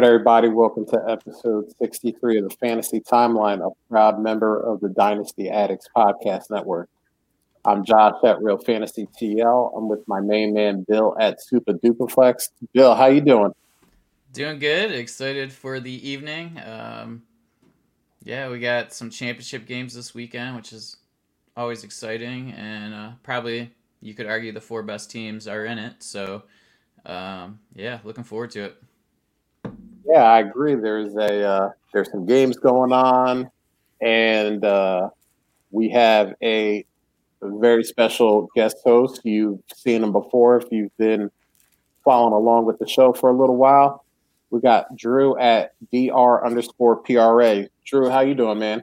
Right, everybody, welcome to episode 63 of the Fantasy Timeline, a proud member of the Dynasty Addicts Podcast Network. I'm Josh at Real Fantasy TL. I'm with my main man, Bill at Super Duperflex. Bill, how you doing? Doing good. Excited for the evening. Um, yeah, we got some championship games this weekend, which is always exciting. And uh, probably you could argue the four best teams are in it. So, um, yeah, looking forward to it. Yeah, I agree. There's a uh, there's some games going on, and uh, we have a very special guest host. You've seen him before if you've been following along with the show for a little while. We got Drew at dr underscore pra. Drew, how you doing, man?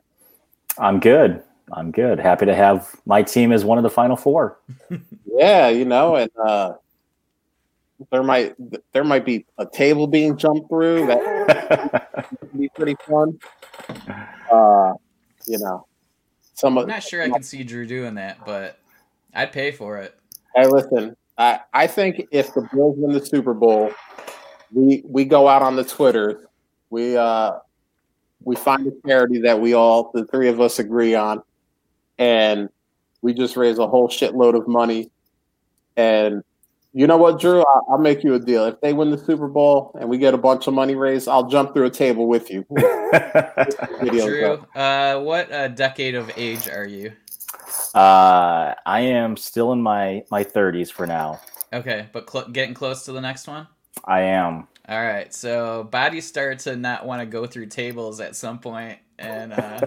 I'm good. I'm good. Happy to have my team as one of the final four. yeah, you know, and uh, there might there might be a table being jumped through that would be pretty fun. Uh, you know, some. I'm not sure I can see Drew doing that, but I'd pay for it. Hey, listen, I I think if the Bills win the Super Bowl, we we go out on the Twitter, we uh we find a charity that we all the three of us agree on, and we just raise a whole shitload of money, and you know what, Drew? I'll, I'll, make you a deal. If they win the Super Bowl and we get a bunch of money raised, I'll jump through a table with you. Drew, uh, what uh, decade of age are you? Uh, I am still in my my thirties for now. Okay, but cl- getting close to the next one. I am. All right, so body start to not want to go through tables at some point, and uh,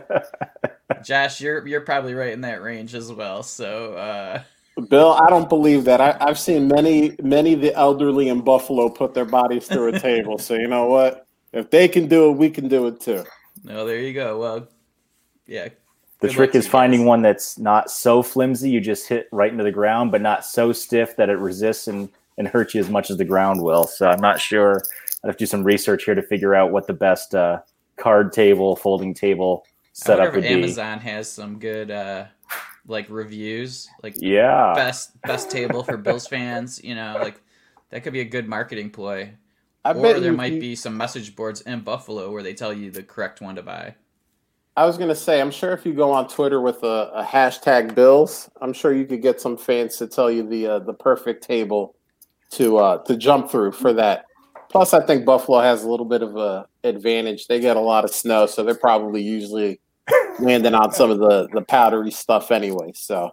Josh, you're you're probably right in that range as well. So. Bill, I don't believe that. I, have seen many, many of the elderly in Buffalo put their bodies through a table. So you know what? If they can do it, we can do it too. No, there you go. Well, yeah. The trick is finding one that's not so flimsy you just hit right into the ground, but not so stiff that it resists and, and hurts you as much as the ground will. So I'm not sure. I'd have to do some research here to figure out what the best uh, card table, folding table setup would Amazon be. Amazon has some good uh, like reviews, like yeah, best best table for Bills fans. You know, like that could be a good marketing ploy. I or there you, might you, be some message boards in Buffalo where they tell you the correct one to buy. I was gonna say, I'm sure if you go on Twitter with a, a hashtag Bills, I'm sure you could get some fans to tell you the uh, the perfect table to uh, to jump through for that. Plus, I think Buffalo has a little bit of a advantage. They get a lot of snow, so they're probably usually landing on some of the the powdery stuff anyway. So,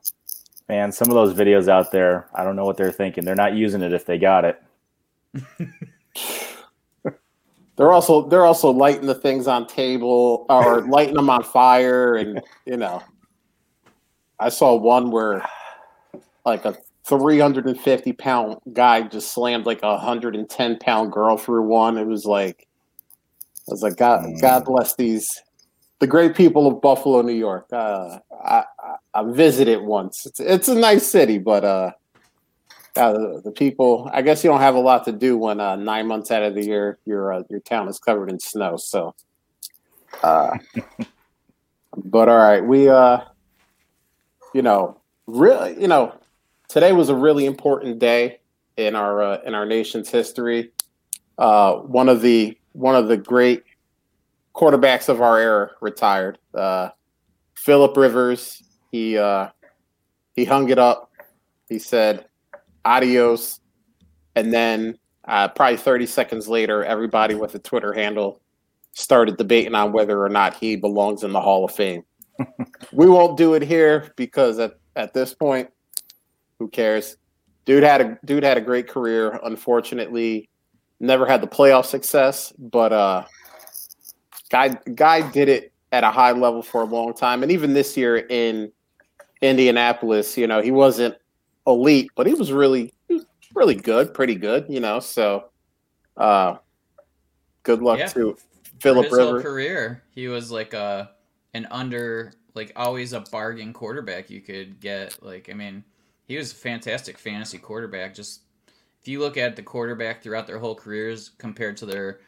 man, some of those videos out there, I don't know what they're thinking. They're not using it if they got it. they're also they're also lighting the things on table or lighting them on fire, and you know, I saw one where like a 350 pound guy just slammed like a 110 pound girl through one. It was like, I was like, God, God mm. bless these the great people of Buffalo, New York. Uh, I, I, visited once. It's, it's a nice city, but uh, uh, the people. I guess you don't have a lot to do when uh, nine months out of the year your uh, your town is covered in snow. So, uh, but all right, we you know, really, you know, today was a really important day in our in our nation's history. One of the one of the great quarterbacks of our era retired. Uh, Philip Rivers, he uh, he hung it up. He said adios, and then uh, probably 30 seconds later, everybody with a Twitter handle started debating on whether or not he belongs in the Hall of Fame. we won't do it here because at, at this point, who cares? Dude had a dude had a great career. Unfortunately, never had the playoff success, but uh, guy guy did it at a high level for a long time. And even this year in Indianapolis, you know, he wasn't elite, but he was really really good, pretty good, you know. So uh good luck yeah. to Philip Rivers. career, he was like a an under like always a bargain quarterback you could get. Like I mean, he was a fantastic fantasy quarterback. Just if you look at the quarterback throughout their whole careers compared to their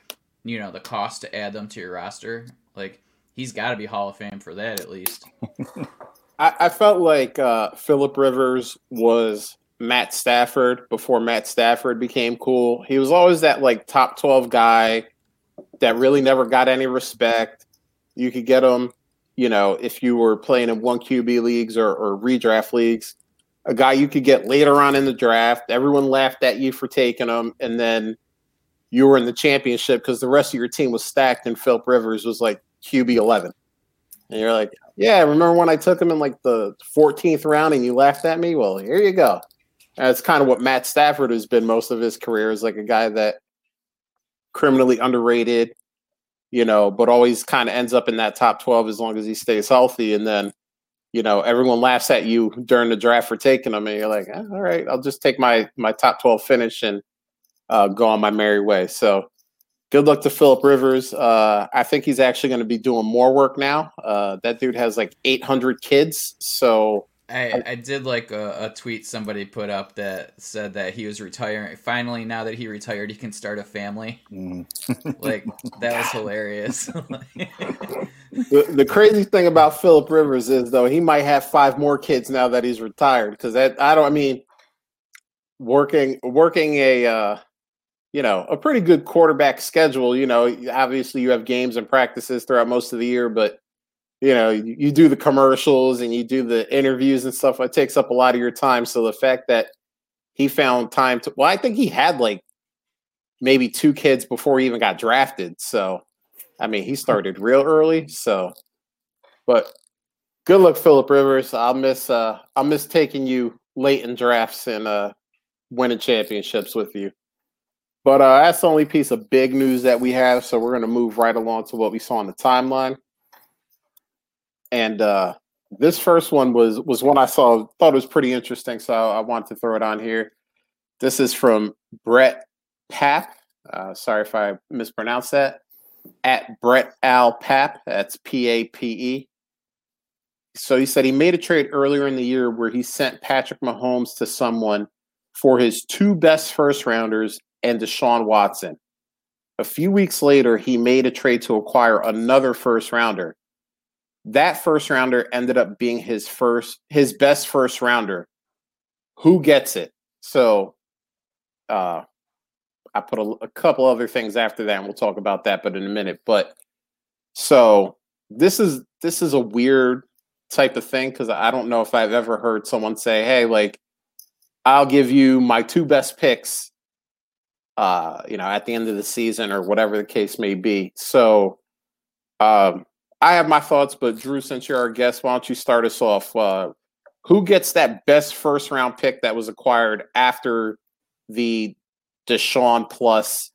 you know the cost to add them to your roster, like he's got to be Hall of Fame for that at least. I, I, felt like uh, Philip Rivers was Matt Stafford before Matt Stafford became cool. He was always that like top twelve guy that really never got any respect. You could get him, you know, if you were playing in one QB leagues or, or redraft leagues. A guy you could get later on in the draft. Everyone laughed at you for taking him, and then you were in the championship because the rest of your team was stacked, and Philip Rivers was like QB eleven. And you're like, yeah, remember when I took him in like the 14th round and you laughed at me? Well, here you go. That's kind of what Matt Stafford has been most of his career is like a guy that criminally underrated, you know, but always kind of ends up in that top 12 as long as he stays healthy. And then, you know, everyone laughs at you during the draft for taking him. And you're like, eh, all right, I'll just take my, my top 12 finish and uh, go on my merry way. So good luck to Philip Rivers. Uh, I think he's actually going to be doing more work now. Uh, that dude has like 800 kids. So, I, I did like a, a, tweet somebody put up that said that he was retiring. Finally, now that he retired, he can start a family. Mm. like that was hilarious. the, the crazy thing about Philip Rivers is though he might have five more kids now that he's retired because that I don't. I mean, working working a uh, you know a pretty good quarterback schedule. You know, obviously you have games and practices throughout most of the year, but you know you, you do the commercials and you do the interviews and stuff it takes up a lot of your time. So the fact that he found time to well i think he had like maybe two kids before he even got drafted. So i mean he started real early so but good luck philip rivers. I'll miss uh i'll miss taking you late in drafts and uh winning championships with you but uh that's the only piece of big news that we have so we're going to move right along to what we saw on the timeline and uh, this first one was was one I saw thought was pretty interesting, so I, I wanted to throw it on here. This is from Brett Pap. Uh, sorry if I mispronounced that. At Brett Al Pap. That's P A P E. So he said he made a trade earlier in the year where he sent Patrick Mahomes to someone for his two best first rounders and Deshaun Watson. A few weeks later, he made a trade to acquire another first rounder. That first rounder ended up being his first his best first rounder. Who gets it? So uh i put a, a, couple other things after that and we'll talk about that but in a minute. But so this is this is a weird type of thing because i don't know if i've ever heard someone say hey like i'll give you my two best picks uh you know at the end of the season or whatever the case may be so um I have my thoughts, but Drew, since you're our guest, why don't you start us off? Uh, who gets that best first round pick that was acquired after the Deshaun plus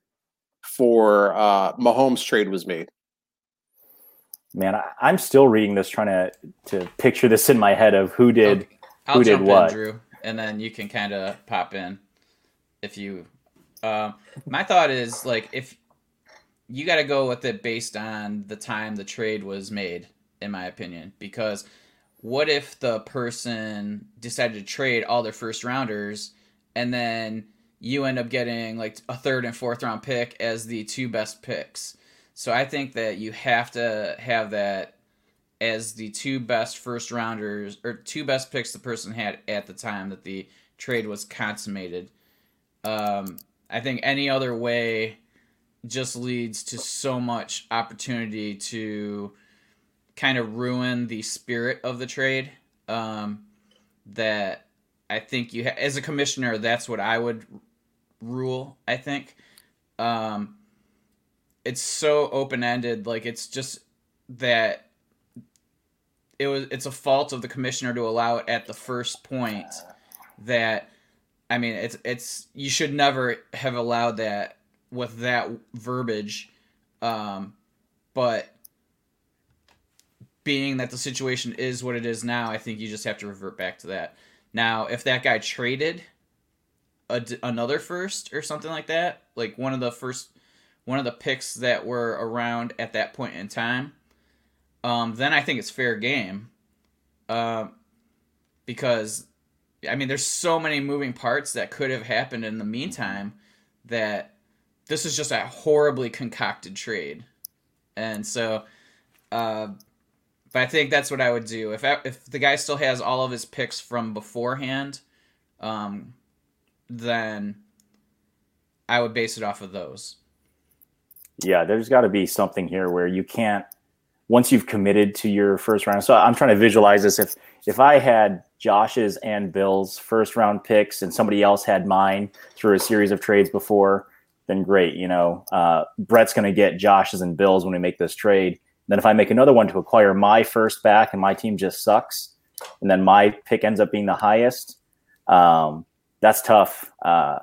for uh, Mahomes trade was made? Man, I, am still reading this, trying to to picture this in my head of who did okay. Who did what. In, Drew, and then you can kind of pop in if you. Uh, my thought is like if you got to go with it based on the time the trade was made, in my opinion. Because what if the person decided to trade all their first rounders and then you end up getting like a third and fourth round pick as the two best picks? So I think that you have to have that as the two best first rounders or two best picks the person had at the time that the trade was consummated. Um, I think any other way just leads to so much opportunity to kind of ruin the spirit of the trade. Um, that I think you ha- as a commissioner, that's what I would rule. I think um, it's so open ended. Like it's just that it was it's a fault of the commissioner to allow it at the first point. That I mean, it's it's you should never have allowed that with that verbiage. Um, but being that the situation is what it is now, I think you just have to revert back to that. Now, if that guy traded a, another first or something like that, like one of the first, one of the picks that were around at that point in time, um, then I think it's fair game. Uh, because, I mean, there's so many moving parts that could have happened in the meantime that this is just a horribly concocted trade. And so, uh, but I think that's what I would do if I, if the guy still has all of his picks from beforehand, um, then I would base it off of those. Yeah, there's got to be something here where you can't once you've committed to your first round. So I'm trying to visualize this. If if I had Josh's and Bill's first round picks and somebody else had mine through a series of trades before, then great. You know, uh, Brett's going to get Josh's and Bill's when we make this trade. Then if I make another one to acquire my first back and my team just sucks, and then my pick ends up being the highest, um, that's tough. Uh,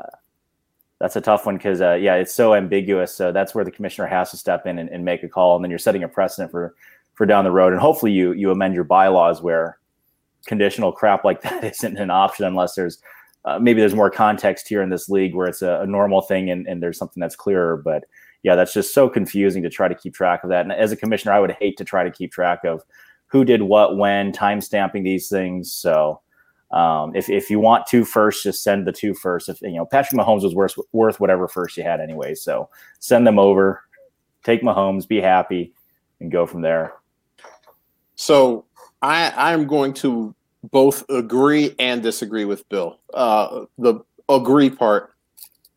that's a tough one because uh, yeah, it's so ambiguous. So that's where the commissioner has to step in and, and, make a call, and then you're setting a precedent for for down the road. And hopefully you you amend your bylaws where conditional crap like that isn't an option unless there's uh, maybe there's more context here in this league where it's a, a normal thing and, and there's something that's clearer. But yeah, that's just so confusing to try to keep track of that. And as a commissioner, I would hate to try to keep track of who did what when, time stamping these things. So um, if, if you want two first, just send the two first. If you know Patrick Mahomes was worth worth whatever first you had anyway, so send them over, take Mahomes, be happy, and go from there. So I I'm going to both agree and disagree with Bill. Uh, the agree part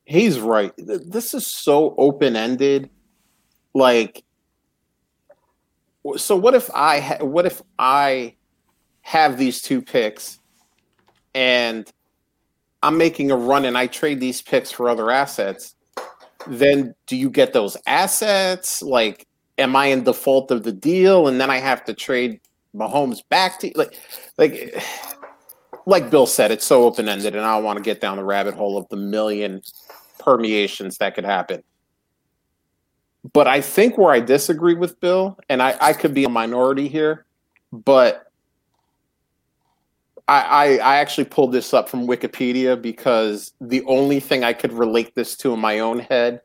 he's right. This is so open ended. Like, so what if I ha- what if I have these two picks and I'm making a run and I trade these picks for other assets? Then do you get those assets? Like, am I in default of the deal and then I have to trade Mahomes back to like like like Bill said, it's so open ended, and I don't want to get down the rabbit hole of the million permeations that could happen. But I think where I disagree with Bill, and I, I could be a minority here, but I, I, I actually pulled this up from Wikipedia because the only thing I could relate this to in my own head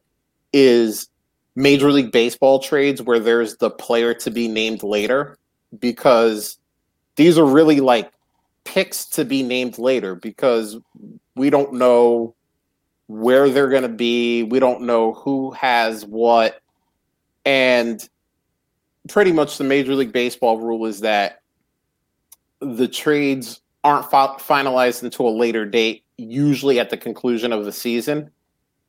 is Major League Baseball trades where there's the player to be named later because these are really like picks to be named later because we don't know where they're going to be. We don't know who has what. And pretty much the Major League Baseball rule is that the trades aren't fi- finalized until a later date, usually at the conclusion of the season.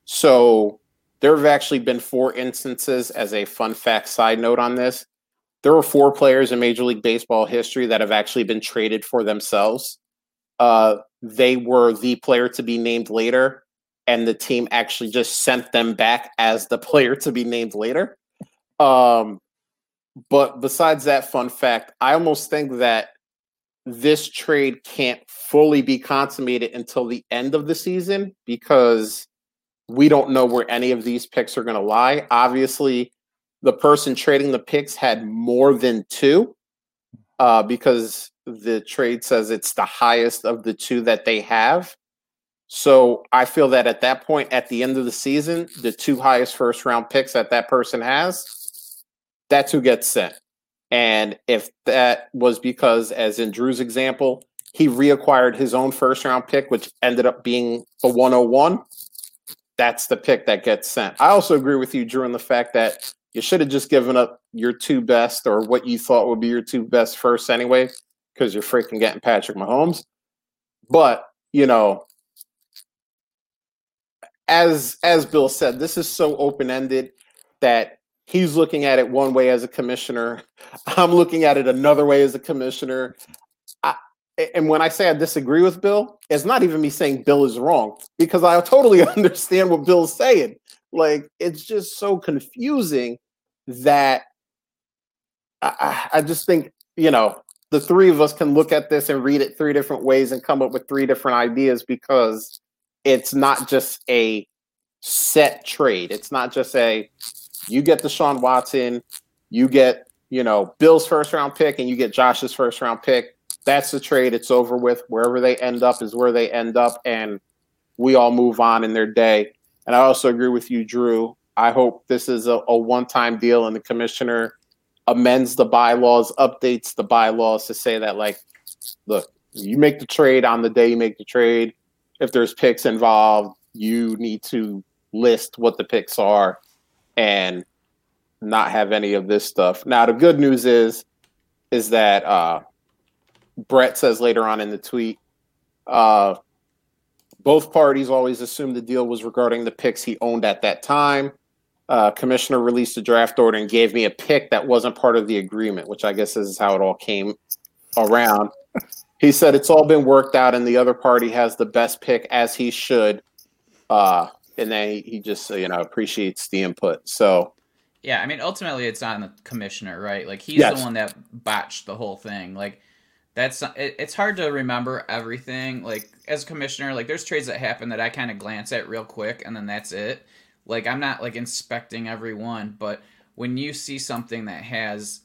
So there have actually been four instances, as a fun fact side note on this. There were four players in Major League Baseball history that have actually been traded for themselves. Uh, they were the player to be named later and the team actually just sent them back as the player to be named later. Um, but besides that fun fact, I almost think that this trade can't fully be consummated until the end of the season because we don't know where any of these picks are going to lie. Obviously, the person trading the picks had more than two uh, because the trade says it's the highest of the two that they have. So I feel that at that point, at the end of the season, the two highest first round picks that that person has, that's who gets sent. And if that was because, as in Drew's example, he reacquired his own first round pick, which ended up being the 101, that's the pick that gets sent. I also agree with you, Drew, in the fact that you should have just given up your two best or what you thought would be your two best first anyway, because you're freaking getting Patrick Mahomes. But, you know, as as Bill said, this is so open ended that he's looking at it one way as a commissioner. I'm looking at it another way as a commissioner. I, and when I say I disagree with Bill, it's not even me saying Bill is wrong because I totally understand what Bill's saying. Like it's just so confusing that I, I just think you know the three of us can look at this and read it three different ways and come up with three different ideas because it's not just a set trade. It's not just a you get Deshaun Watson, you get you know Bill's first round pick, and you get Josh's first round pick. That's the trade. It's over with. Wherever they end up is where they end up, and we all move on in their day. And I also agree with you, Drew. I hope this is a, a one time deal and the commissioner amends the bylaws, updates the bylaws to say that, like, look, you make the trade on the day you make the trade. If there's picks involved, you need to list what the picks are and not have any of this stuff. Now, the good news is, is that uh, Brett says later on in the tweet, uh, both parties always assumed the deal was regarding the picks he owned at that time. Uh, commissioner released a draft order and gave me a pick that wasn't part of the agreement, which I guess is how it all came around. He said it's all been worked out, and the other party has the best pick as he should. Uh, and then he, just you know appreciates the input. So yeah, I mean, ultimately, it's on the commissioner, right? Like he's yes. the one that botched the whole thing. Like that's it, it's hard to remember everything. Like as commissioner, like there's trades that happen that I kind of glance at real quick, and then that's it. Like I'm not like inspecting every one, but when you see something that has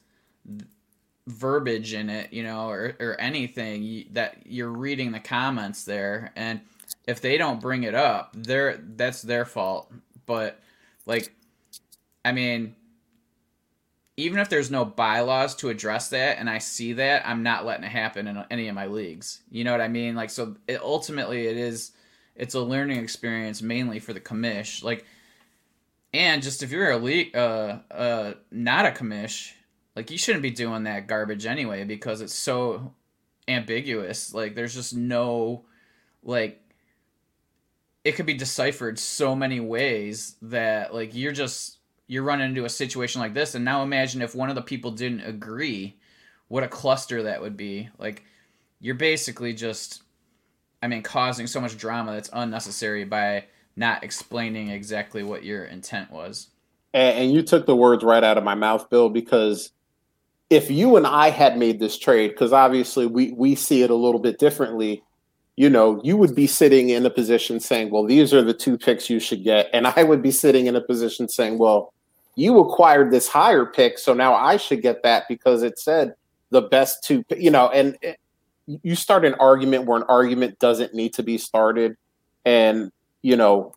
verbiage in it, you know, or, or anything you, that you're reading the comments there, and if they don't bring it up, they're that's their fault. But like, I mean, even if there's no bylaws to address that and I see that, I'm not letting it happen in any of my leagues. You know what I mean? Like so it, ultimately it is it's a learning experience mainly for the commish. Like and just if you're a league uh uh not a commish, like you shouldn't be doing that garbage anyway because it's so ambiguous. Like there's just no like it could be deciphered so many ways that like you're just you're running into a situation like this and now imagine if one of the people didn't agree what a cluster that would be like you're basically just i mean causing so much drama that's unnecessary by not explaining exactly what your intent was and, and you took the words right out of my mouth bill because if you and i had made this trade because obviously we we see it a little bit differently you know, you would be sitting in a position saying, well, these are the two picks you should get. And I would be sitting in a position saying, well, you acquired this higher pick, so now I should get that because it said the best two, you know, and it, you start an argument where an argument doesn't need to be started. And, you know,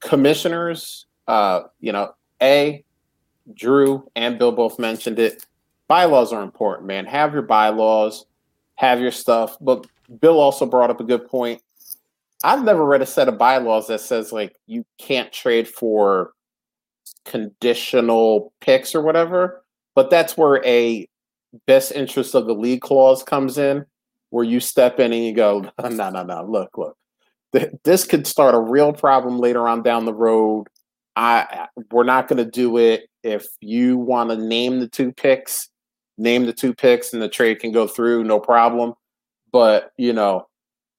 commissioners, uh, you know, A, Drew and Bill both mentioned it. Bylaws are important, man. Have your bylaws, have your stuff. But Bill also brought up a good point. I've never read a set of bylaws that says like you can't trade for conditional picks or whatever. But that's where a best interest of the league clause comes in, where you step in and you go, no, no, no, look, look, this could start a real problem later on down the road. I we're not going to do it. If you want to name the two picks, name the two picks, and the trade can go through, no problem. But you know,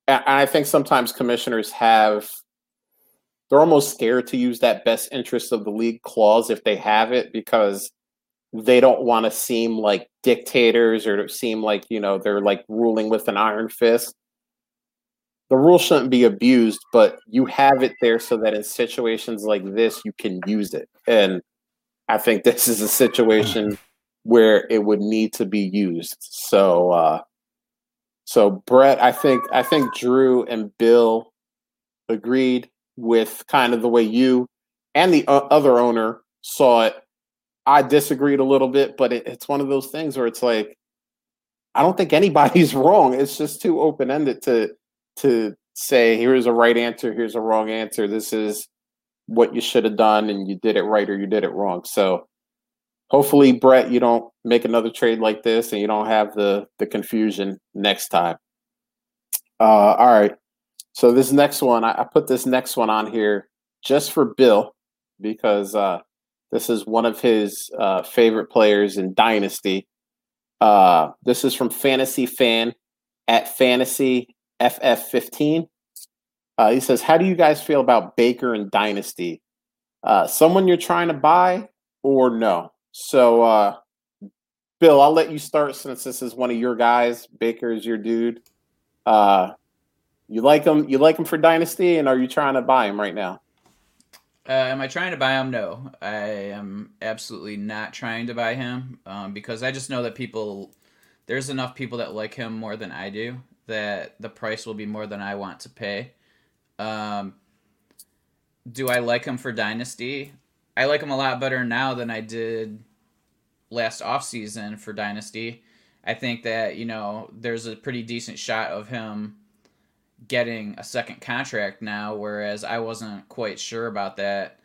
I think sometimes commissioners have they're almost scared to use that best interest of the league clause if they have it because they don't want to seem like dictators or seem like you know they're like ruling with an iron fist. The rule shouldn't be abused but you have it there so that in situations like this you can use it. And i think this is a situation where it would need to be used. So uh so brett i think i think drew and bill agreed with kind of the way you and the other owner saw it. I disagreed a little bit, but it, it's one of those things where it's like, I don't think anybody's wrong. It's just too open ended to to say here's a right answer, here's a wrong answer. This is what you should have done, and you did it right or you did it wrong. So hopefully, Brett, you don't make another trade like this, and you don't have the the confusion next time. Uh, all right. So this next one, I, I put this next one on here just for Bill because uh, this is one of his uh, favorite players in Dynasty. Uh, this is from Fantasy Fan, at fantasy FF15. Uh, he says, How do you guys feel about Baker and Dynasty? Uh, someone you're trying to buy or no? So, uh, Bill, I'll let you start since this is one of your guys. Baker is your dude. You like him? You like him for Dynasty, and are you trying to buy him right now? Uh, am I trying to buy him? No, I am absolutely not trying to buy him um, because I just know that people, there's enough people that like him more than I do that the price will be more than I want to pay. Um, do I like him for Dynasty? I like him a lot better now than I did last offseason for Dynasty. I think that, you know, there's a pretty decent shot of him getting a second contract now, whereas I wasn't quite sure about that.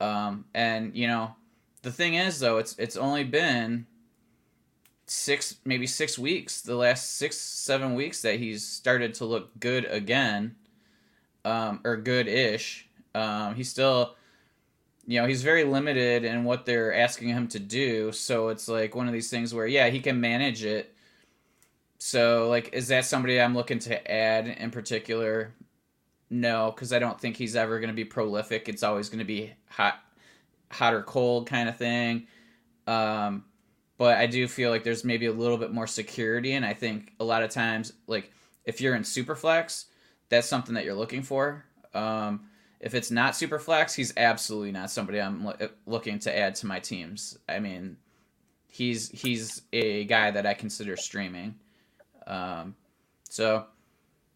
Um, and you know, the thing is though, it's it's only been six, maybe six weeks, the last six, seven weeks that he's started to look good again, um, or good-ish. Um, he's still, you know, he's very limited in what they're asking him to do. So it's like one of these things where, yeah, he can manage it, so, like, is that somebody I'm looking to add in particular? No, because I don't think he's ever going to be prolific. It's always going to be hot, hot or cold kind of thing. Um, but I do feel like there's maybe a little bit more security, and I think a lot of times, like, if you're in Superflex, that's something that you're looking for. Um, if it's not Superflex, he's absolutely not somebody I'm lo- looking to add to my teams. I mean, he's he's a guy that I consider streaming. Um, so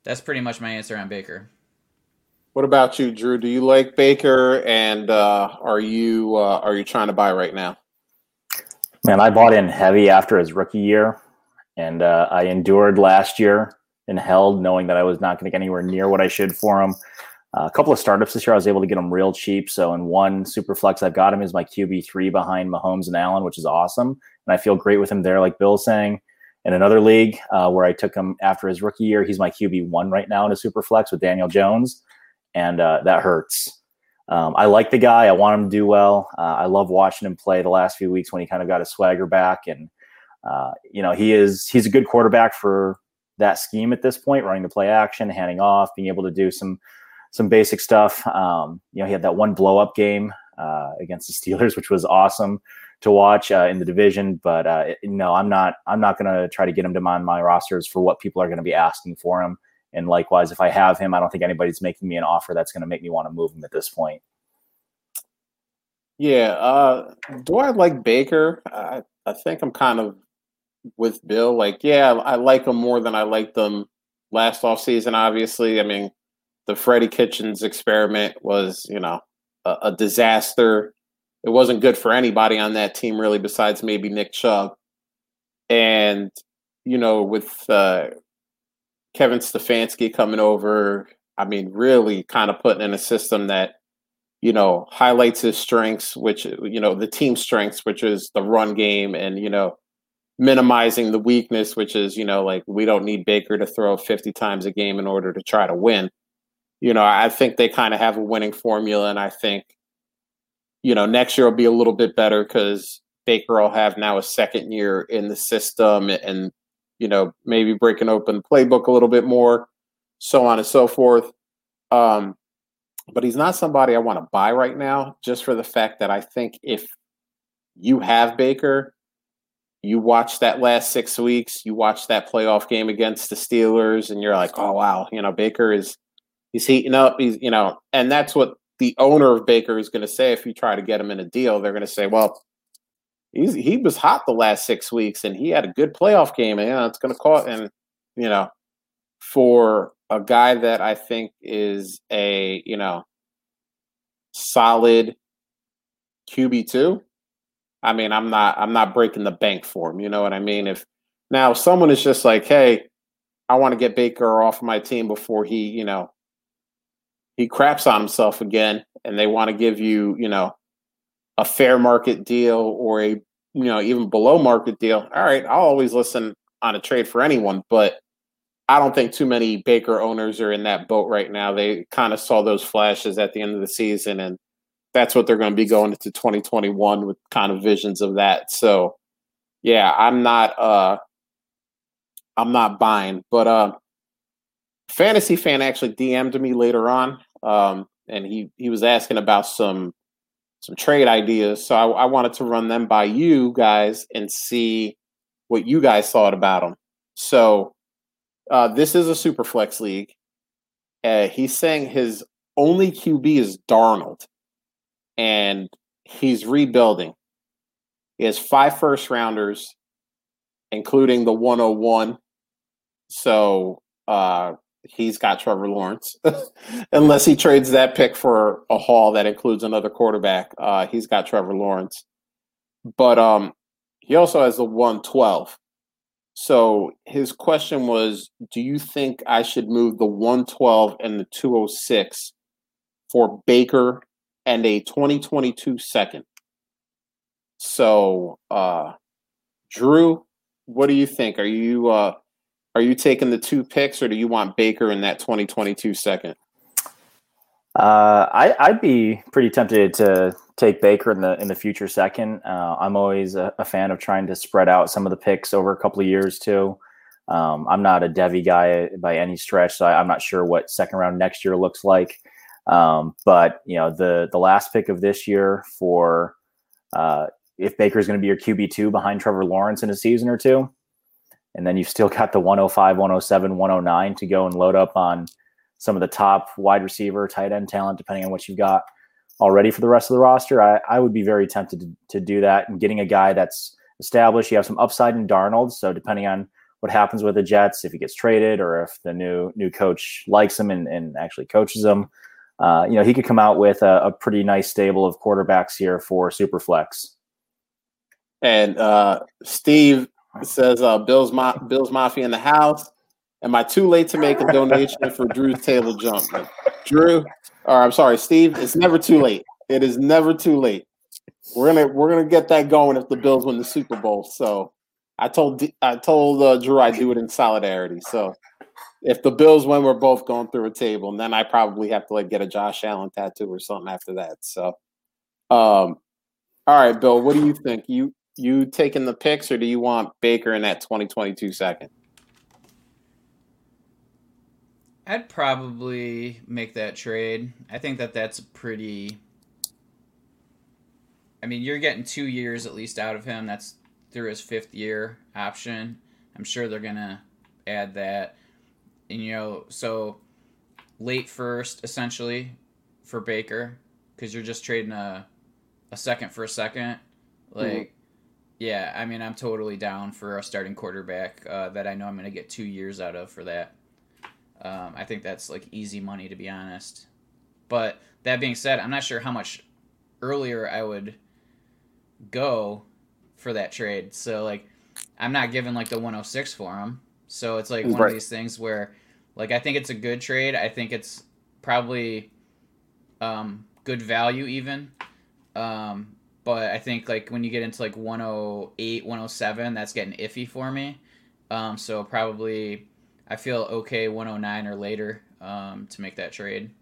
that's pretty much my answer on Baker. What about you, Drew? Do you like Baker, and uh, are you uh, are you trying to buy right now? Man, I bought in heavy after his rookie year, and uh, I endured last year and held, knowing that I was not going to get anywhere near what I should for him. Uh, a couple of startups this year, I was able to get him real cheap. So in one super flex, I've got him as my QB three behind Mahomes and Allen, which is awesome, and I feel great with him there. Like Bill's saying, in another league uh, where I took him after his rookie year. He's my QB one right now in a super flex with Daniel Jones, and uh, that hurts. Um, I like the guy. I want him to do well. Uh, I love watching him play the last few weeks when he kind of got his swagger back, and uh, you know he is he's a good quarterback for that scheme at this point, running the play action, handing off, being able to do some some basic stuff. Um, you know, he had that one blow up game uh, against the Steelers, which was awesome to watch uh, in the division. But uh, no, I'm not. I'm not going to try to get him to mind my rosters for what people are going to be asking for him. And likewise, if I have him, I don't think anybody's making me an offer that's going to make me want to move him at this point. Yeah. Uh, do I like Baker? I, I think I'm kind of with Bill. Like, yeah, I like him more than I liked them last off season. Obviously, I mean, the Freddie Kitchens experiment was, you know, a, a disaster it wasn't good for anybody on that team really, besides maybe Nick Chubb. And you know, with uh, Kevin Stefanski coming over, I mean, really kind of putting in a system that you know highlights his strengths, which you know the team strengths, which is the run game, and you know minimizing the weakness, which is you know like we don't need Baker to throw 50 times a game in order to try to win. You know, I think they kind of have a winning formula, and I think you know, next year will be a little bit better because Baker will have now a second year in the system and, you know, maybe breaking open the playbook a little bit more, so on and so forth. Um, but he's not somebody I want to buy right now, just for the fact that I think if you have Baker, you watch that last six weeks, you watch that playoff game against the Steelers, and you're like, oh wow, you know, Baker is he's heating up. He's you know, and that's what the owner of Baker is going to say if you try to get him in a deal, they're going to say, well, he's, he was hot the last six weeks and he had a good playoff game. And you know, it's going to cost, and, you know, for a guy that I think is a, you know, solid QB2, I mean, I'm not, I'm not breaking the bank for him. You know what I mean? If now someone is just like, hey, I want to get Baker off my team before he, you know, he craps on himself again and they want to give you, you know, a fair market deal or a, you know, even below market deal, all right, I'll always listen on a trade for anyone. But I don't think too many Baker owners are in that boat right now. They kind of saw those flashes at the end of the season, and that's what they're going to be going into 2021 with kind of visions of that. So, yeah, I'm not. uh I'm not buying. But uh, fantasy fan actually DM'd me later on, um, and he he was asking about some some trade ideas. So I, I wanted to run them by you guys and see what you guys thought about them. So uh, this is a super flex league. Uh, he's saying his only QB is Darnold, and he's rebuilding. He has five first rounders, including the 101. So uh, he's got Trevor Lawrence, unless he trades that pick for a haul that includes another quarterback. Uh, he's got Trevor Lawrence, but um, he also has the 112. So his question was, do you think I should move the 112 and the 206 for Baker and a 2022 second? So, uh, Drew, what do you think? Are you uh, are you taking the two picks, or do you want Baker in that 2022 second? Uh, I, I'd be pretty tempted to take Baker in the in the future second. Uh, I'm always a, a, fan of trying to spread out some of the picks over a couple of years too. Um, I'm not a Devy guy by any stretch, so I, am not sure what second round next year looks like. Um, but you know, the the last pick of this year for uh, if Baker is going to be your QB two behind Trevor Lawrence in a season or two, and then you've still got the 105, 107, 109 to go and load up on some of the top wide receiver, tight end talent, depending on what you've got already for the rest of the roster. I, I would be very tempted to, to do that and getting a guy that's established. You have some upside in Darnold, so depending on what happens with the Jets, if he gets traded or if the new new coach likes him and, and actually coaches him, uh, you know, he could come out with a, a, pretty nice stable of quarterbacks here for Superflex. And uh, Steve says, uh, "Bills, Ma- Bills Mafia in the house." Am I too late to make a donation for Drew's table jump? Drew, or I'm sorry, Steve, it's never too late. It is never too late. We're gonna we're gonna get that going if the Bills win the Super Bowl. So I told I told uh, Drew I do it in solidarity. So if the Bills win, we're both going through a table, and then I probably have to like get a Josh Allen tattoo or something after that. So, um, all right, Bill, what do you think? You you taking the picks, or do you want Baker in that 2022 second? I'd probably make that trade. I think that that's pretty. I mean, you're getting two years at least out of him. That's through his fifth year option. I'm sure they're gonna add that, and you know, so late first essentially for Baker because you're just trading a a second for a second. Like. Yeah, I mean, I'm totally down for a starting quarterback uh, that I know I'm gonna get two years out of for that. Um, I think that's like easy money to be honest. But that being said, I'm not sure how much earlier I would go for that trade. So like I'm not giving like the 106 for him. So it's like one right. of these things where like I think it's a good trade. I think it's probably um, good value even. Um, but I think like when you get into like 108, 107, that's getting iffy for me. Um, so probably I feel okay 109 or later um, to make that trade.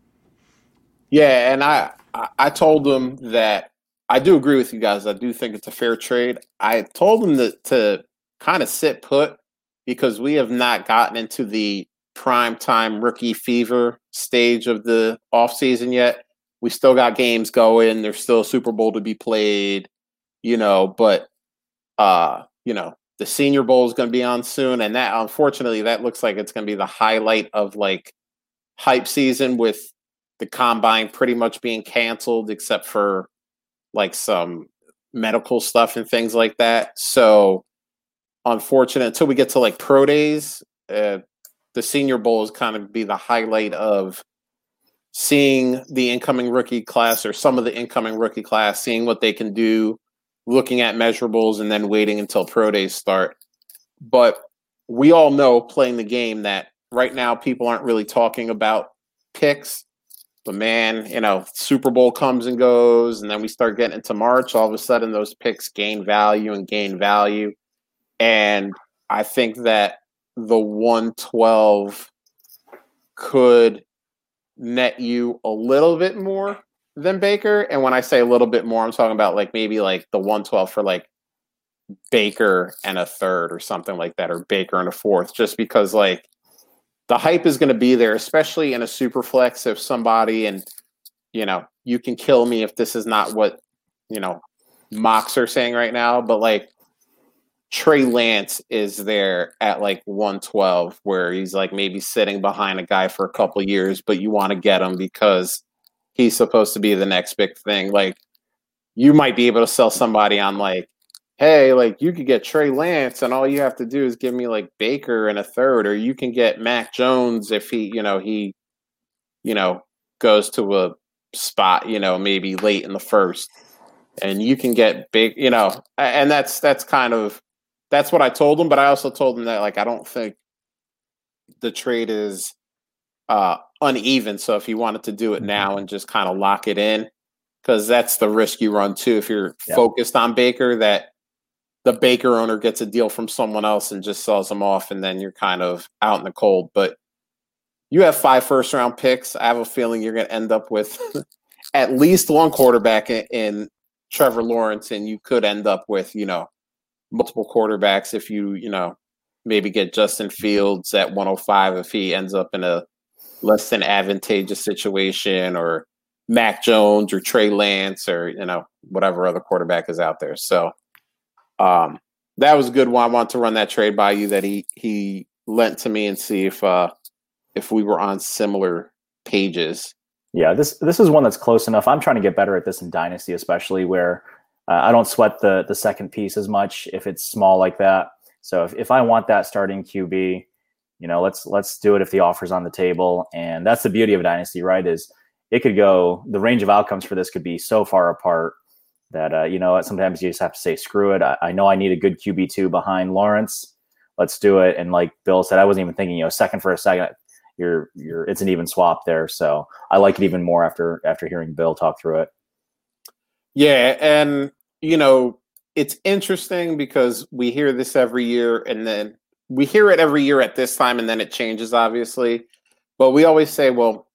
Yeah, and I I told them that I do agree with you guys. I do think it's a fair trade. I told them that to kind of sit put because we have not gotten into the prime time rookie fever stage of the offseason yet. We still got games going. There's still Super Bowl to be played, you know, but uh, you know, the Senior Bowl is going to be on soon, and that unfortunately that looks like it's going to be the highlight of like hype season with the combine pretty much being canceled except for like some medical stuff and things like that. So unfortunate until we get to like pro days, uh, the Senior Bowl is kind of be the highlight of seeing the incoming rookie class or some of the incoming rookie class, seeing what they can do looking at measurables and then waiting until pro days start. But we all know playing the game that right now people aren't really talking about picks. But man, you know, Super Bowl comes and goes, and then we start getting into March. All of a sudden, those picks gain value and gain value. And I think that the 112 could net you a little bit more than Baker. And when I say a little bit more, I'm talking about like maybe like the 112 for like Baker and a third or something like that, or Baker and a fourth, just because like the hype is going to be there, especially in a super flex. If somebody and you know you can kill me if this is not what you know mocks are saying right now, but like Trey Lance is there at like 112, where he's like maybe sitting behind a guy for a couple years, but you want to get him because he's supposed to be the next big thing. Like you might be able to sell somebody on like, hey, like you could get Trey Lance, and all you have to do is give me like Baker and a third, or you can get Mac Jones if he, you know, he, you know, goes to a spot, you know, maybe late in the first, and you can get big, you know, and that's that's kind of that's what I told him. But I also told him that like I don't think the trade is uh, uneven. So if he wanted to do it mm-hmm. now and just kind of lock it in, because that's the risk you run too if you're yeah. focused on Baker that the Baker owner gets a deal from someone else and just sells them off, and then you're kind of out in the cold. But you have five first round picks. I have a feeling you're going to end up with at least one quarterback in, in Trevor Lawrence, and you could end up with you know multiple quarterbacks if you, you know, maybe get Justin Fields at 105 if he ends up in a less than advantageous situation or Mac Jones or Trey Lance or, you know, whatever other quarterback is out there. So um that was a good one. I want to run that trade by you that he he lent to me and see if uh if we were on similar pages. Yeah, this this is one that's close enough. I'm trying to get better at this in Dynasty, especially where uh, I don't sweat the the second piece as much if it's small like that. So if, if I want that starting QB, you know, let's let's do it if the offer's on the table. And that's the beauty of a dynasty, right? Is it could go the range of outcomes for this could be so far apart that uh, you know sometimes you just have to say screw it. I, I know I need a good QB two behind Lawrence. Let's do it. And like Bill said, I wasn't even thinking, you know, second for a second. You're you're it's an even swap there. So I like it even more after after hearing Bill talk through it. Yeah, and you know, it's interesting because we hear this every year and then we hear it every year at this time and then it changes, obviously. But we always say, well,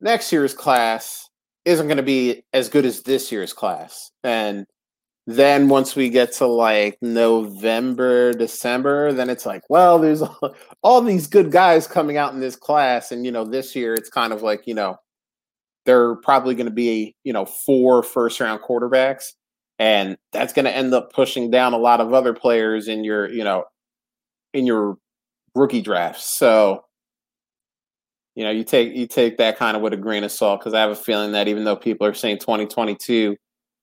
next year's class isn't going to be as good as this year's class. And then once we get to like November, December, then it's like, well, there's all, these good guys coming out in this class. And, you know, this year it's kind of like, you know, there are probably going to be, you know, four first round quarterbacks and that's going to end up pushing down a lot of other players in your you know in your rookie drafts so you know you take you take that kind of with a grain of salt because i have a feeling that even though people are saying 2022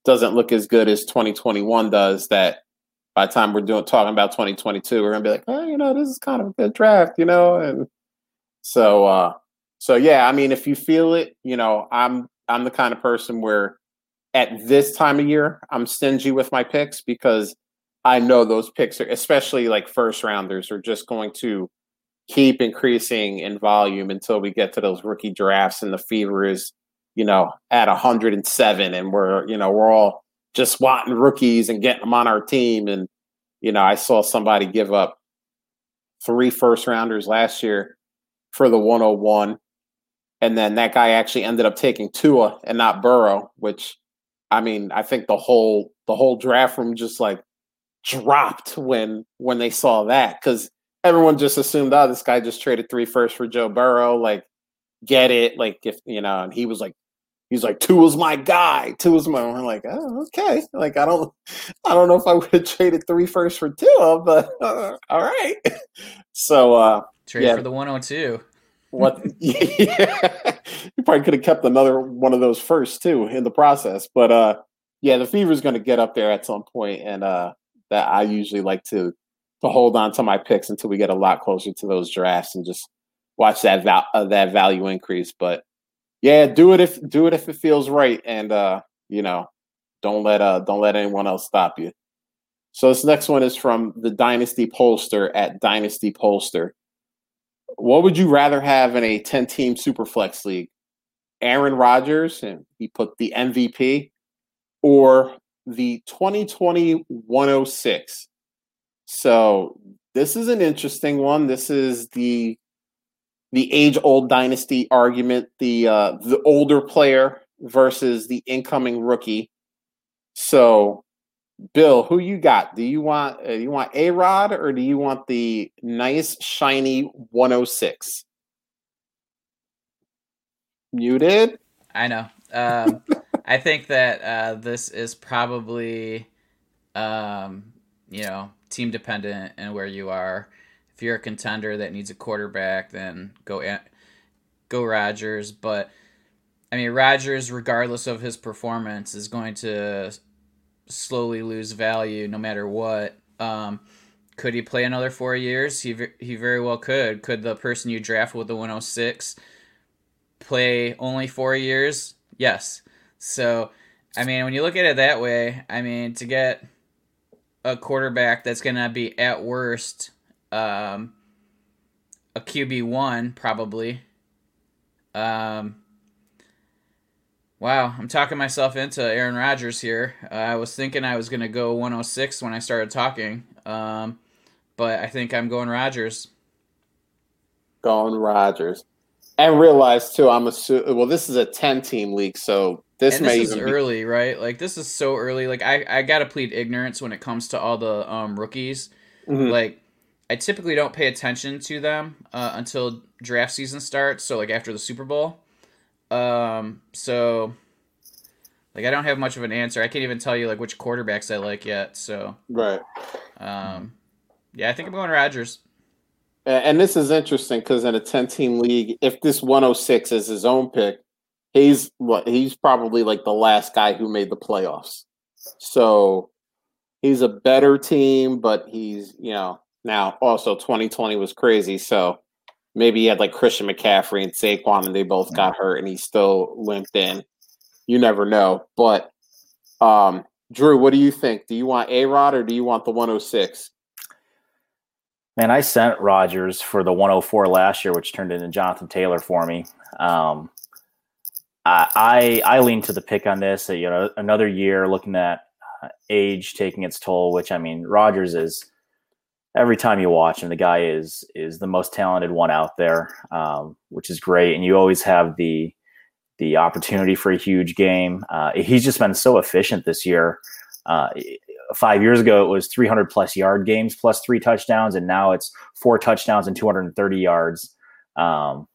doesn't look as good as 2021 does that by the time we're doing talking about 2022 we're going to be like oh you know this is kind of a good draft you know and so uh so yeah i mean if you feel it you know i'm i'm the kind of person where at this time of year, I'm stingy with my picks because I know those picks are, especially like first rounders, are just going to keep increasing in volume until we get to those rookie drafts and the fever is, you know, at 107 and we're, you know, we're all just wanting rookies and getting them on our team. And, you know, I saw somebody give up three first rounders last year for the 101. And then that guy actually ended up taking Tua and not Burrow, which I mean, I think the whole the whole draft room just like dropped when when they saw that because everyone just assumed, oh, this guy just traded three first for Joe Burrow. Like, get it? Like, if you know, and he was like, he's like, Tua was my guy. Tua was my. I'm like, oh, okay. Like, I don't, I don't know if I would have traded three first for Tua, but uh, all right. So, uh, trade yeah. for the 102. What? yeah, probably could have kept another one of those first too in the process. But uh, yeah, the fever is going to get up there at some point, and uh, that I usually like to to hold on to my picks until we get a lot closer to those drafts and just watch that val- uh, that value increase. But yeah, do it if do it if it feels right, and uh, you know, don't let uh don't let anyone else stop you. So this next one is from the Dynasty Pollster at Dynasty Pollster what would you rather have in a 10 team superflex league? Aaron Rodgers, and he put the MVP, or the 2020 106. So this is an interesting one. This is the the age old dynasty argument, the uh, the older player versus the incoming rookie. So Bill, who you got? Do you want uh, you want A Rod or do you want the nice shiny 106? Muted. I know. Um, I think that uh, this is probably, um, you know, team dependent and where you are. If you're a contender that needs a quarterback, then go go Rodgers. But I mean, Rodgers, regardless of his performance, is going to slowly lose value no matter what. Um, could he play another four years? He he very well could. Could the person you draft with the 106 play only four years? Yes. So, I mean, when you look at it that way, I mean, to get a quarterback that's going to be at worst um, a QB one probably. Um, wow, I'm talking myself into Aaron Rodgers here. Uh, I was thinking I was going to go 106 when I started talking, um, but I think I'm going Rodgers. Going Rodgers, and realize too. I'm assuming. Well, this is a 10 team league, so this and may this is even be- early, right? Like this is so early. Like I, I gotta plead ignorance when it comes to all the um, rookies. Mhm. Like I typically don't pay attention to them uh, until draft season starts. So like after the Super Bowl. Um. So. Like I don't have much of an answer. I can't even tell you like which quarterbacks I like yet. So. right. Um. Yeah, I think I'm going Rodgers. And this is interesting because in a 10 team league, if this 106 is his own pick, he's what he's probably like the last guy who made the playoffs. So he's a better team, but he's, you know, now also 2020 was crazy. So maybe he had like Christian McCaffrey and Saquon and they both got hurt and he still limped in. You never know. But um Drew, what do you think? Do you want A Rod or do you want the 106? Man, I sent Rodgers for the 104 last year, which turned into Jonathan Taylor for me. Um, I, I I lean to the pick on this. You know, another year looking at uh, age taking its toll. Which I mean, Rodgers is every time you watch him, the guy is is the most talented one out there, um, which is great. And you always have the the opportunity for a huge game. Uh, he's just been so efficient this year. Uh, five years ago, it was 300 plus yard games plus three touchdowns, and now it's four touchdowns and 230 yards. Um,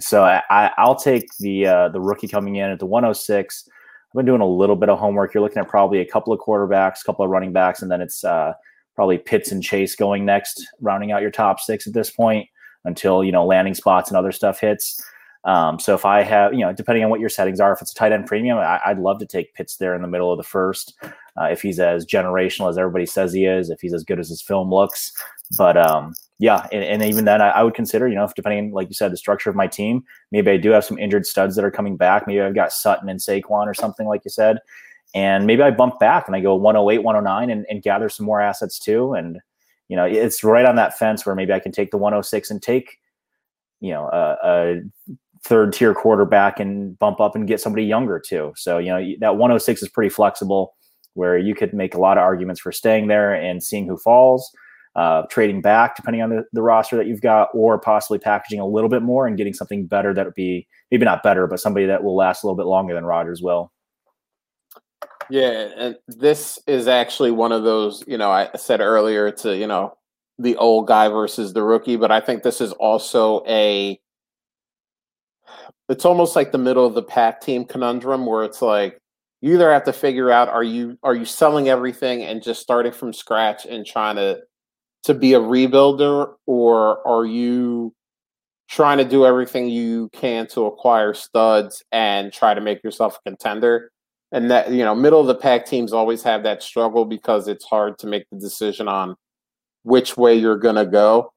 so I, I, I'll take the uh, the rookie coming in at the 106. I've been doing a little bit of homework. You're looking at probably a couple of quarterbacks, a couple of running backs, and then it's uh, probably Pitts and Chase going next, rounding out your top six at this point until you know landing spots and other stuff hits. Um, so if I have, you know, depending on what your settings are, if it's a tight end premium, I, I'd love to take Pitts there in the middle of the first. Uh, if he's as generational as everybody says he is, if he's as good as his film looks. But um, yeah, and, and even then, I, I would consider, you know, if depending, like you said, the structure of my team, maybe I do have some injured studs that are coming back. Maybe I've got Sutton and Saquon or something, like you said. And maybe I bump back and I go 108, 109 and, and gather some more assets too. And, you know, it's right on that fence where maybe I can take the 106 and take, you know, a, a third tier quarterback and bump up and get somebody younger too. So, you know, that 106 is pretty flexible where you could make a lot of arguments for staying there and seeing who falls, uh, trading back depending on the, the roster that you've got, or possibly packaging a little bit more and getting something better that would be maybe not better, but somebody that will last a little bit longer than Rodgers will. Yeah, and this is actually one of those, you know, I said earlier to, you know, the old guy versus the rookie, but I think this is also a it's almost like the middle of the pack team conundrum where it's like you either have to figure out are you are you selling everything and just starting from scratch and trying to to be a rebuilder or are you trying to do everything you can to acquire studs and try to make yourself a contender? And that you know middle of the pack teams always have that struggle because it's hard to make the decision on which way you're going to go.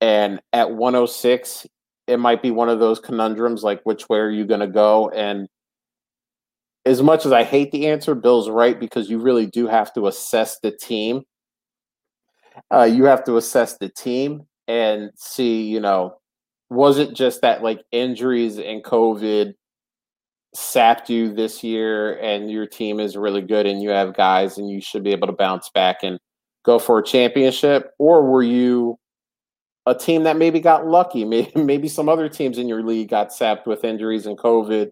And at 106 it might be one of those conundrums like which way are you going to go? And as much as i hate the answer bill's right because you really do have to assess the team. Uh, you have to assess the team and see you know was it just that like injuries and covid sapped you this year and your team is really good and you have guys and you should be able to bounce back and go for a championship? Or were you a team that maybe got lucky maybe maybe some other teams in your league got sapped with injuries and covid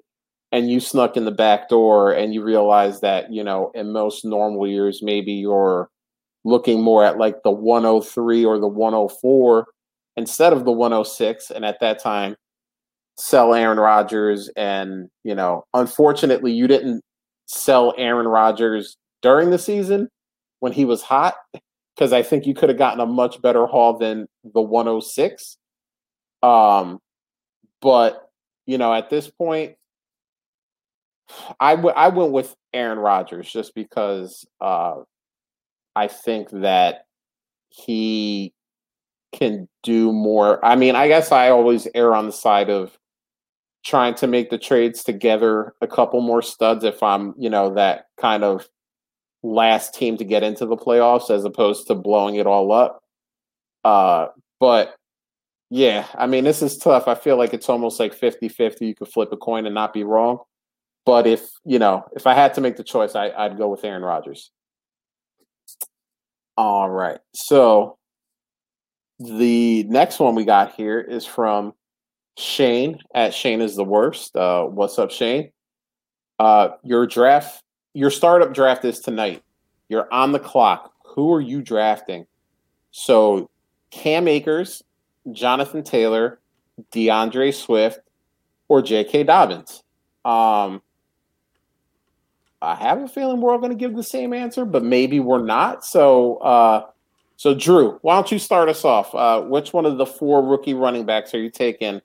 and you snuck in the back door and you realize that, you know, in most normal years, maybe you're looking more at like the 103 or the 104 instead of the 106. And at that time, sell Aaron Rodgers. And, you know, unfortunately, you didn't sell Aaron Rodgers during the season when he was hot because I think you could have gotten a much better haul than the 106. Um, but you know, at this point, I, w- I went with Aaron Rodgers just because uh, I think that he can do more. I mean, I guess I always err on the side of trying to make the trades together a couple more studs if I'm, you know, that kind of last team to get into the playoffs as opposed to blowing it all up. Uh, but yeah, I mean, this is tough. I feel like it's almost like 50 50. You could flip a coin and not be wrong. But if, you know, if I had to make the choice, I, I'd go with Aaron Rodgers. All right. So the next one we got here is from Shane at Shane is the worst. Uh, what's up, Shane? Uh, your draft, your startup draft is tonight. You're on the clock. Who are you drafting? So Cam Akers, Jonathan Taylor, D'Andre Swift, or J.K. Dobbins. Um, I have a feeling we're all going to give the same answer, but maybe we're not. So, uh, so Drew, why don't you start us off? Uh, which one of the four rookie running backs are you taking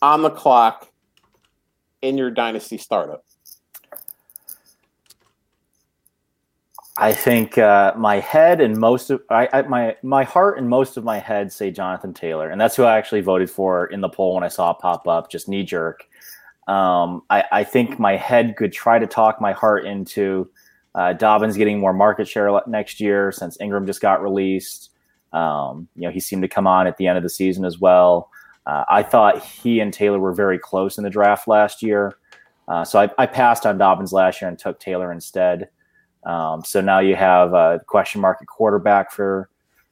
on the clock in your dynasty startup? I think uh, my head and most of I, I, my my heart and most of my head say Jonathan Taylor, and that's who I actually voted for in the poll when I saw it pop up, just knee jerk. Um, I, I, think my head could try to talk my heart into uh, Dobbins getting more market share next year since Ingram just got released. Um, you know, he seemed to come on at the end of the season as well. Uh, I thought he and Taylor were very close in the draft last year. Uh, so I, I, passed on Dobbins last year and took Taylor instead. Um, so now you have a question mark at quarterback for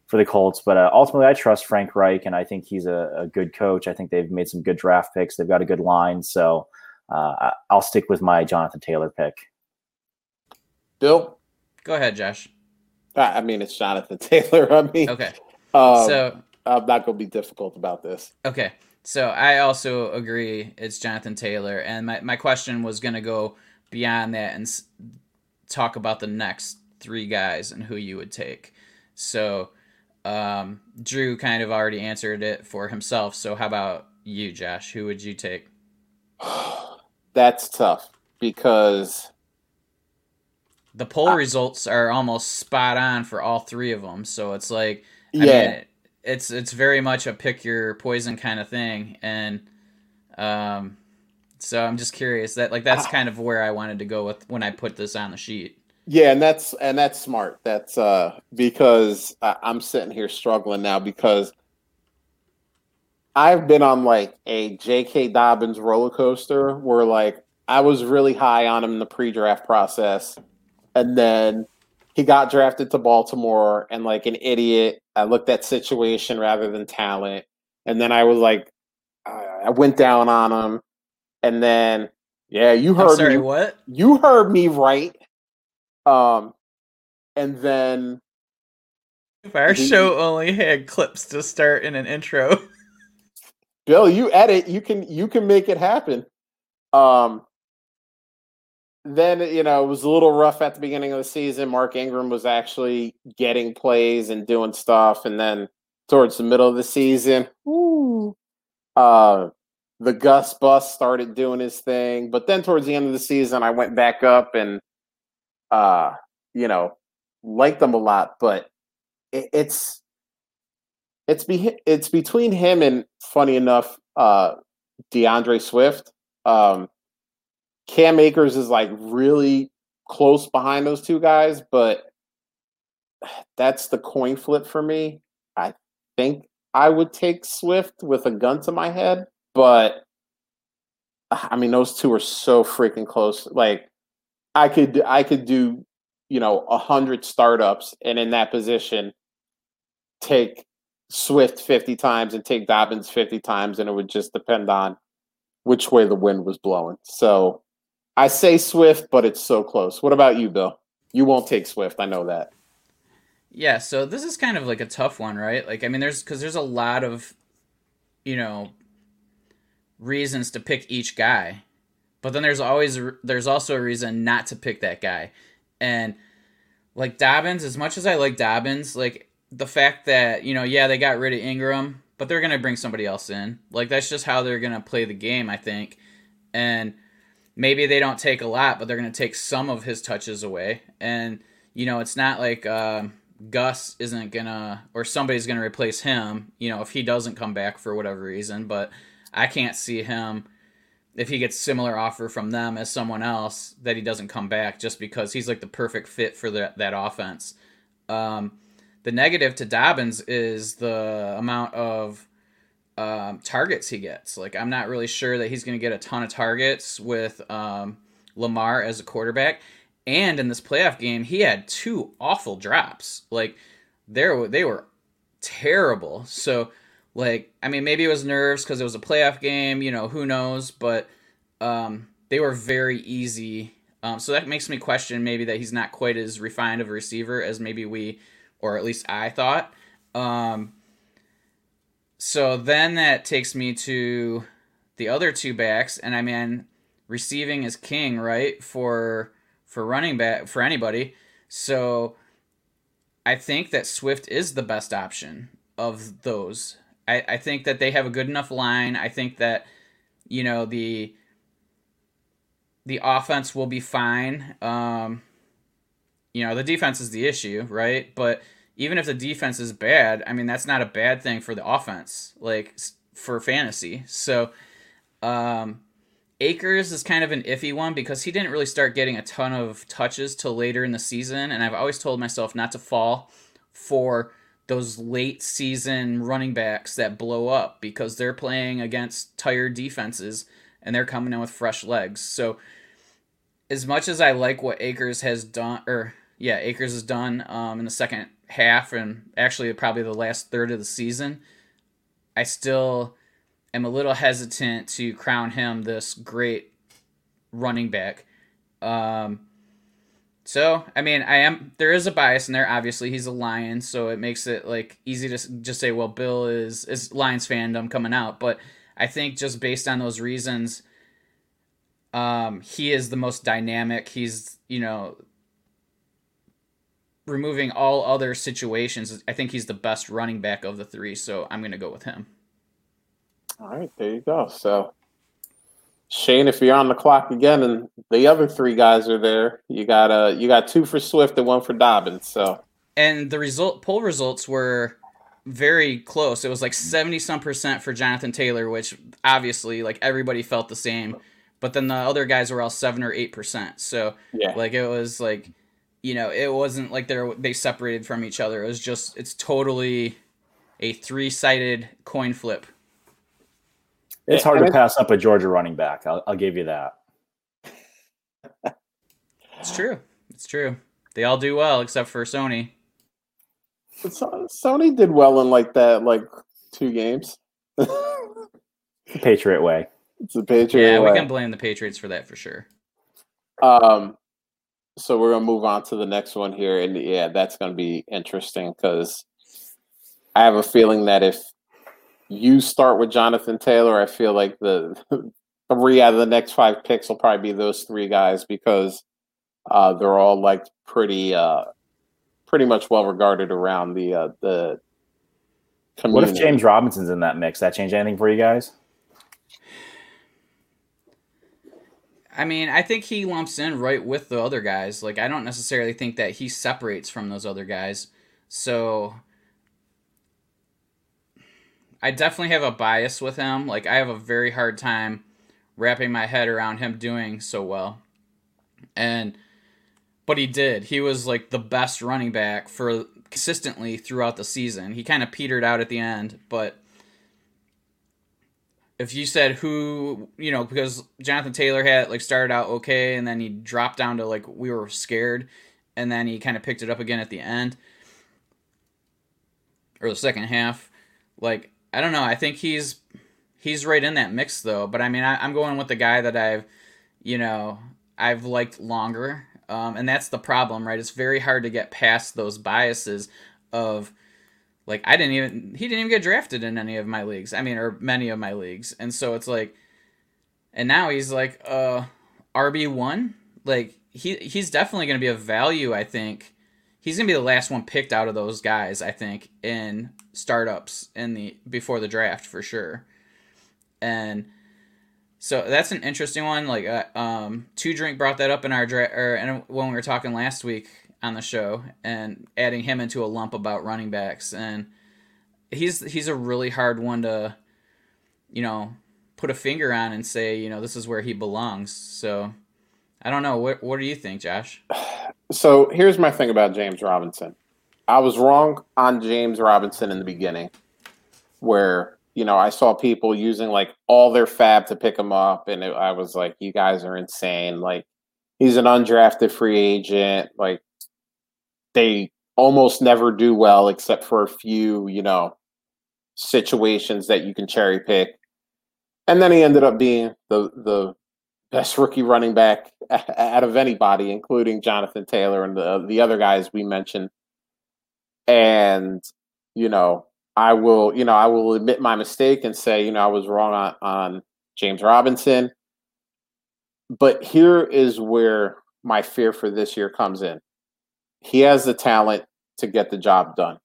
for the Colts. But uh, ultimately, I trust Frank Reich, and I think he's a, a, good coach. I think they've made some good draft picks. They've got a good line. So uh, I'll stick with my Jonathan Taylor pick. Bill, go ahead, Josh. I mean, it's Jonathan Taylor. I mean, okay. Um, so I'm not going to be difficult about this. Okay. So I also agree it's Jonathan Taylor. And my, my question was going to go beyond that and s- talk about the next three guys and who you would take. So um, Drew kind of already answered it for himself. So how about you, Josh? Who would you take? That's tough because the poll I, results are almost spot on for all three of them. So it's like, I yeah, mean, it's it's very much a pick your poison kind of thing, and um, so I'm just curious that like that's kind of where I wanted to go with when I put this on the sheet. Yeah, and that's and that's smart. That's uh because I'm sitting here struggling now because I've been on like a J.K. Dobbins roller coaster where like I was really high on him in the pre-draft process, and then he got drafted to Baltimore, and like an idiot, I looked at situation rather than talent, and then I was like, I went down on him, and then yeah, you heard sorry, me. What you heard me right? Um, and then if our he, show only had clips to start in an intro, Bill, you edit, you can you can make it happen. Um, then you know it was a little rough at the beginning of the season. Mark Ingram was actually getting plays and doing stuff, and then towards the middle of the season, woo, uh, the Gus Bus started doing his thing. But then towards the end of the season, I went back up and uh, you know, like them a lot, but it, it's it's be it's between him and funny enough, uh, D'Andre Swift. Um, Cam Akers is like really close behind those two guys, but that's the coin flip for me. I think I would take Swift with a gun to my head, but I mean those two are so freaking close. Like I could I could do you know a hundred startups and in that position take Swift fifty times and take Dobbins fifty times, and it would just depend on which way the wind was blowing. So I say Swift, but it's so close. What about you, Bill? You won't take Swift. I know that. Yeah, so this is kind of like a tough one, right? Like, I mean, there's because there's a lot of, you know, reasons to pick each guy, but then there's always there's also a reason not to pick that guy, and like Dobbins, as much as I like Dobbins, like the fact that you know, yeah, they got rid of Ingram, but they're gonna bring somebody else in. Like that's just how they're gonna play the game, I think, and maybe they don't take a lot, but they're gonna take some of his touches away, and you know, it's not like. Uh, Gus isn't gonna or somebody's gonna replace him, you know, if he doesn't come back for whatever reason. But I can't see him if he gets similar offer from them as someone else that he doesn't come back just because he's like the perfect fit for the, that offense. Um, the negative to Dobbins is the amount of um, targets he gets. Like I'm not really sure that he's going to get a ton of targets with um, Lamar as a quarterback. And in this playoff game, he had two awful drops. Like there, they were terrible. So, like, I mean, maybe it was nerves because it was a playoff game. You know, who knows? But um, they were very easy. Um, so that makes me question maybe that he's not quite as refined of a receiver as maybe we, or at least I thought. Um, so then that takes me to the other two backs, and I mean, receiving is king, right? For for running back for anybody. So I think that Swift is the best option of those. I, I think that they have a good enough line. I think that you know the the offense will be fine. Um, you know the defense is the issue, right? But even if the defense is bad, I mean that's not a bad thing for the offense, like for fantasy. So um, Akers is kind of an iffy one because he didn't really start getting a ton of touches till later in the season, and I've always told myself not to fall for those late season running backs that blow up because they're playing against tired defenses and they're coming in with fresh legs. So as much as I like what Akers has done or yeah, Akers has done um, in the second half and actually probably the last third of the season, I still am a little hesitant to crown him this great running back. Um, so I mean, I am there is a bias in there. Obviously, he's a Lion, so it makes it like easy to just say, well, Bill is is Lions fandom coming out. But I think just based on those reasons, um, he is the most dynamic. He's you know removing all other situations. I think he's the best running back of the three. So I'm gonna go with him. All right, there you go. So, Shane, if you're on the clock again, and the other three guys are there, you got uh, you got two for Swift and one for Dobbins. So, and the result poll results were very close. It was like seventy some percent for Jonathan Taylor, which obviously like everybody felt the same. But then the other guys were all seven or eight percent. So yeah, like it was like, you know, it wasn't like they they separated from each other. It was just it's totally a three sided coin flip it's hard and to pass up a Georgia running back. I'll, I'll give you that. It's true. It's true. They all do well except for Sony. Sony did well in like that, like two games. the Patriot way. It's the Patriot yeah, way. we can blame the Patriots for that for sure. Um, so we're gonna move on to the next one here, and yeah, that's gonna be interesting because I have a feeling that if you start with Jonathan Taylor, I feel like the three out of the next five picks will probably be those three guys because uh, they're all like pretty uh, pretty much well regarded around the uh, the community. What if James Robinson's in that mix? That change anything for you guys? I mean, I think he lumps in right with the other guys. Like, I don't necessarily think that he separates from those other guys. So I definitely have a bias with him. Like I have a very hard time wrapping my head around him doing so well. And but he did. He was like the best running back for consistently throughout the season. He kind of petered out at the end, but if you said who, you know, because Jonathan Taylor had like started out okay and then he dropped down to like we were scared and then he kind of picked it up again at the end or the second half. Like I don't know. I think he's he's right in that mix though. But I mean, I, am going with the guy that I've, you know, I've liked longer, um, and that's the problem, right? It's very hard to get past those biases of like I didn't even he didn't even get drafted in any of my leagues. I mean, or many of my leagues, and so it's like, and now he's like uh RB one. Like he he's definitely going to be a value. I think he's going to be the last one picked out of those guys. I think in startups in the before the draft for sure, and. So that's an interesting one. Like, uh, um, Two Drink brought that up in our draft, or and when we were talking last week on the show and adding him into a lump about running backs. And he's he's a really hard one to you know put a finger on and say you know this is where he belongs. So i don't know. What what do you think josh? So here's my thing about james robinson i was wrong on james robinson in the beginning where you know i saw people using like all their fab to pick him up and it, i was like you guys are insane like he's an undrafted free agent like they almost never do well except for a few, you know, situations that you can cherry pick. And then he ended up being the the best rookie running back out of anybody, including Jonathan Taylor and the the other guys we mentioned. And you know, I will, you know, I will admit my mistake and say, you know, I was wrong on, on James Robinson. But here is where my fear for this year comes in he has the talent to get the job done.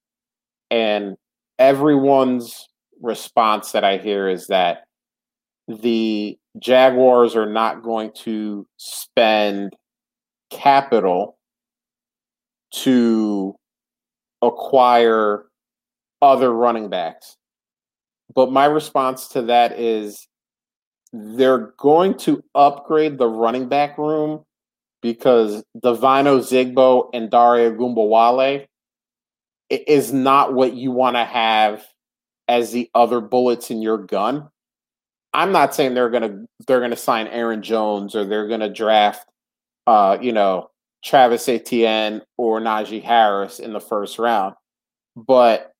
And everyone's response that I hear is that the Jaguars are not going to spend capital to acquire other running backs. But my response to that is they're going to upgrade the running back room because Devine Ozigbo and Dare Ogunbowale is not what you want to have as the other bullets in your gun. I'm not saying they're gonna they're gonna sign Aaron Jones or they're gonna draft uh, you know, Travis Etienne or Najee Harris in the first round. But,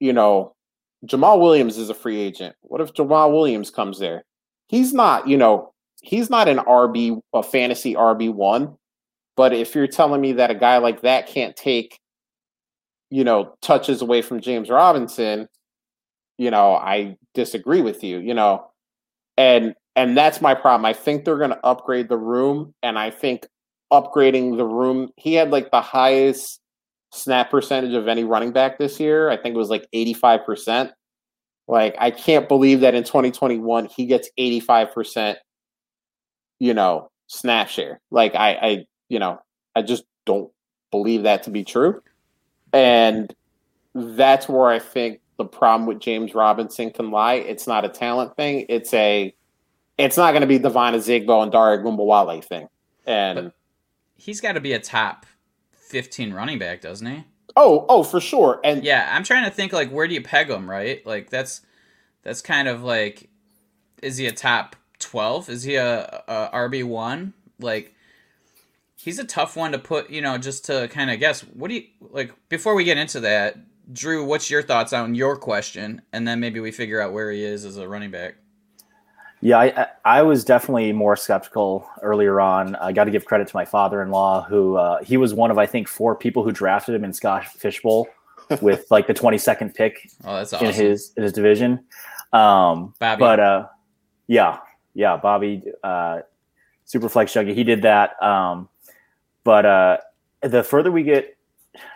you know, Jamaal Williams is a free agent. What if Jamaal Williams comes there? He's not, you know, he's not an RB, a fantasy RB one. But if you're telling me that a guy like that can't take, you know, touches away from James Robinson, you know, I disagree with you. You know, and and that's my problem. I think they're going to upgrade the room, and I think upgrading the room. He had like the highest snap percentage of any running back this year. I think it was like eighty five percent. Like I can't believe that in 2021 he gets 85% you know, snap share. Like I, I, you know, I just don't believe that to be true. And that's where I think the problem with James Robinson can lie. It's not a talent thing. It's a, it's not going to be Devine Ozigbo and Dare Ogunbowale thing. And but he's got to be a top 15 running back, doesn't he? Oh, oh, for sure. And yeah, I'm trying to think like where do you peg him, right? Like that's that's kind of like is he a top 12? Is he a, a RB1? Like, he's a tough one to put, you know, just to kind of guess. What do you, like, before we get into that, Drew, what's your thoughts on your question? And then maybe we figure out where he is as a running back. Yeah, I, I was definitely more skeptical earlier on. I got to give credit to my father-in-law, who uh, he was one of I think four people who drafted him in Scott Fish Bowl with like the 22nd pick oh, that's awesome. in his in his division. Um, Bobby. But uh, yeah, yeah, Bobby, uh, Superflex Juggy, he did that. Um, but uh, the further we get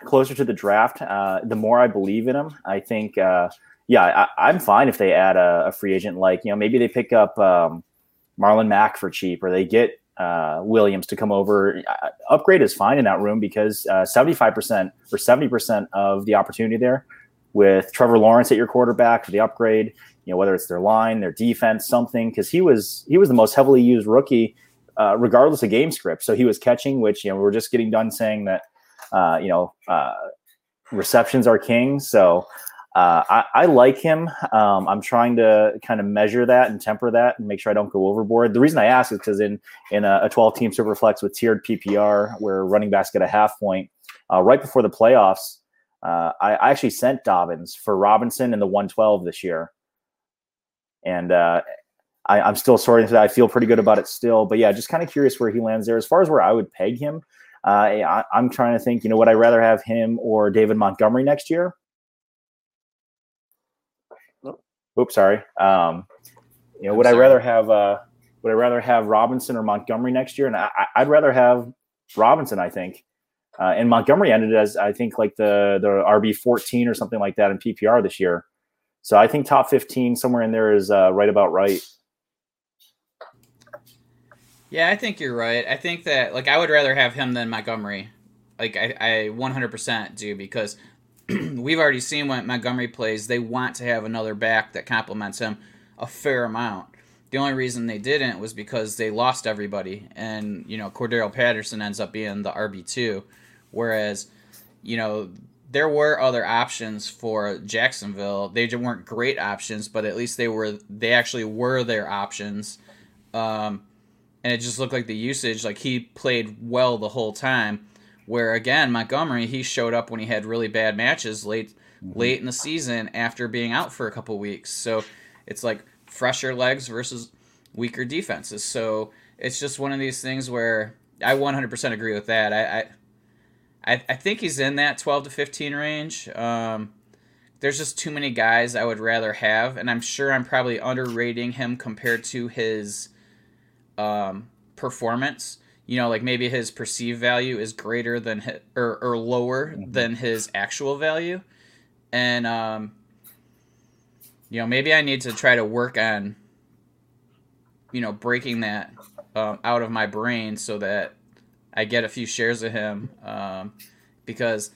closer to the draft, uh, the more I believe in him. I think, uh, yeah, I, am fine if they add a, a, free agent like you know maybe they pick up um, Marlon Mack for cheap, or they get uh, Williams to come over. Uh, upgrade is fine in that room because uh, 75% or 70% of the opportunity there with Trevor Lawrence at your quarterback for the upgrade you know whether it's their line, their defense, something because he was he was the most heavily used rookie, uh, regardless of game script. So he was catching, which you know we are just getting done saying that uh, you know uh, receptions are king. So uh, I, I, like him. Um, I'm trying to kind of measure that and temper that and make sure I don't go overboard. The reason I ask is because in in a, a 12 team superflex with tiered PPR where running backs get a half point uh, right before the playoffs. Uh, I, I, actually sent Dobbins for Robinson in the 112 this year and uh, I, am still sorting through that. I feel pretty good about it still, but yeah, just kind of curious where he lands there. As far as where I would peg him, uh, I, am trying to think. You know, would I rather have him or David Montgomery next year? Oops, sorry. Um, you know, would I rather have uh, would I rather have Robinson or Montgomery next year? And I, would rather have Robinson, I think. Uh, and Montgomery ended as I think like the the RB fourteen or something like that in PPR this year. So I think top fifteen somewhere in there is uh, right about right. Yeah, I think you're right. I think that like I would rather have him than Montgomery. Like I, I 100% do because we've already seen when Montgomery plays, they want to have another back that complements him a fair amount. The only reason they didn't was because they lost everybody, and you know Cordarrelle Patterson ends up being the RB two, whereas you know there were other options for Jacksonville. They weren't great options, but at least they were they actually were their options. Um, and it just looked like the usage, like he played well the whole time. Where again, Montgomery, he showed up when he had really bad matches late mm-hmm. late in the season after being out for a couple weeks. So it's like fresher legs versus weaker defenses. So it's just one of these things where I 100% agree with that. I I, I think he's in that 12 to 15 range. Um, there's just too many guys I would rather have, and I'm sure I'm probably underrating him compared to his um, performance. You know, like maybe his perceived value is greater than his, or or lower mm-hmm. than his actual value, and um, you know maybe I need to try to work on you know breaking that um, out of my brain so that I get a few shares of him um, because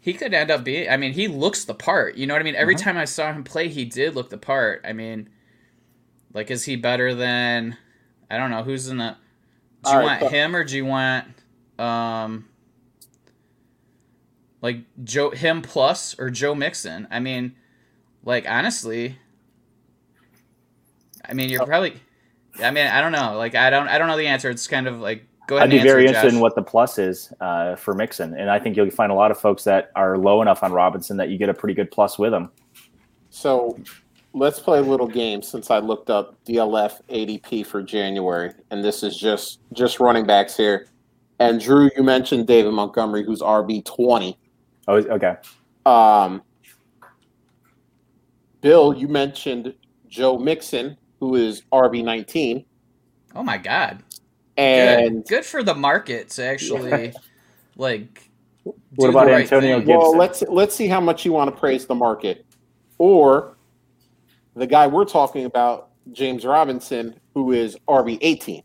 he could end up being. I mean, he looks the part. You know what I mean? Every mm-hmm. time I saw him play, he did look the part. I mean, like, is he better than? I don't know who's in the. Do you right, want him or do you want, um, like Joe him plus or Joe Mixon? I mean, like honestly, I mean you're oh. probably. I mean I don't know. Like I don't I don't know the answer. It's kind of like go ahead. I'd be very interested in what the plus is uh, for Mixon, and I think you'll find a lot of folks that are low enough on Robinson that you get a pretty good plus with him. So let's play a little game since I looked up DLF ADP for January, and this is just just running backs here. And Drew, you mentioned David Montgomery, who's RB twenty. Oh, okay. Um, Bill, you mentioned Joe Mixon, who is RB nineteen. Oh my God! And good, good for the market to actually like. What about right Antonio thing. Gibson? Well, let's let's see how much you want to praise the market, or the guy we're talking about, James Robinson, who is RB eighteen.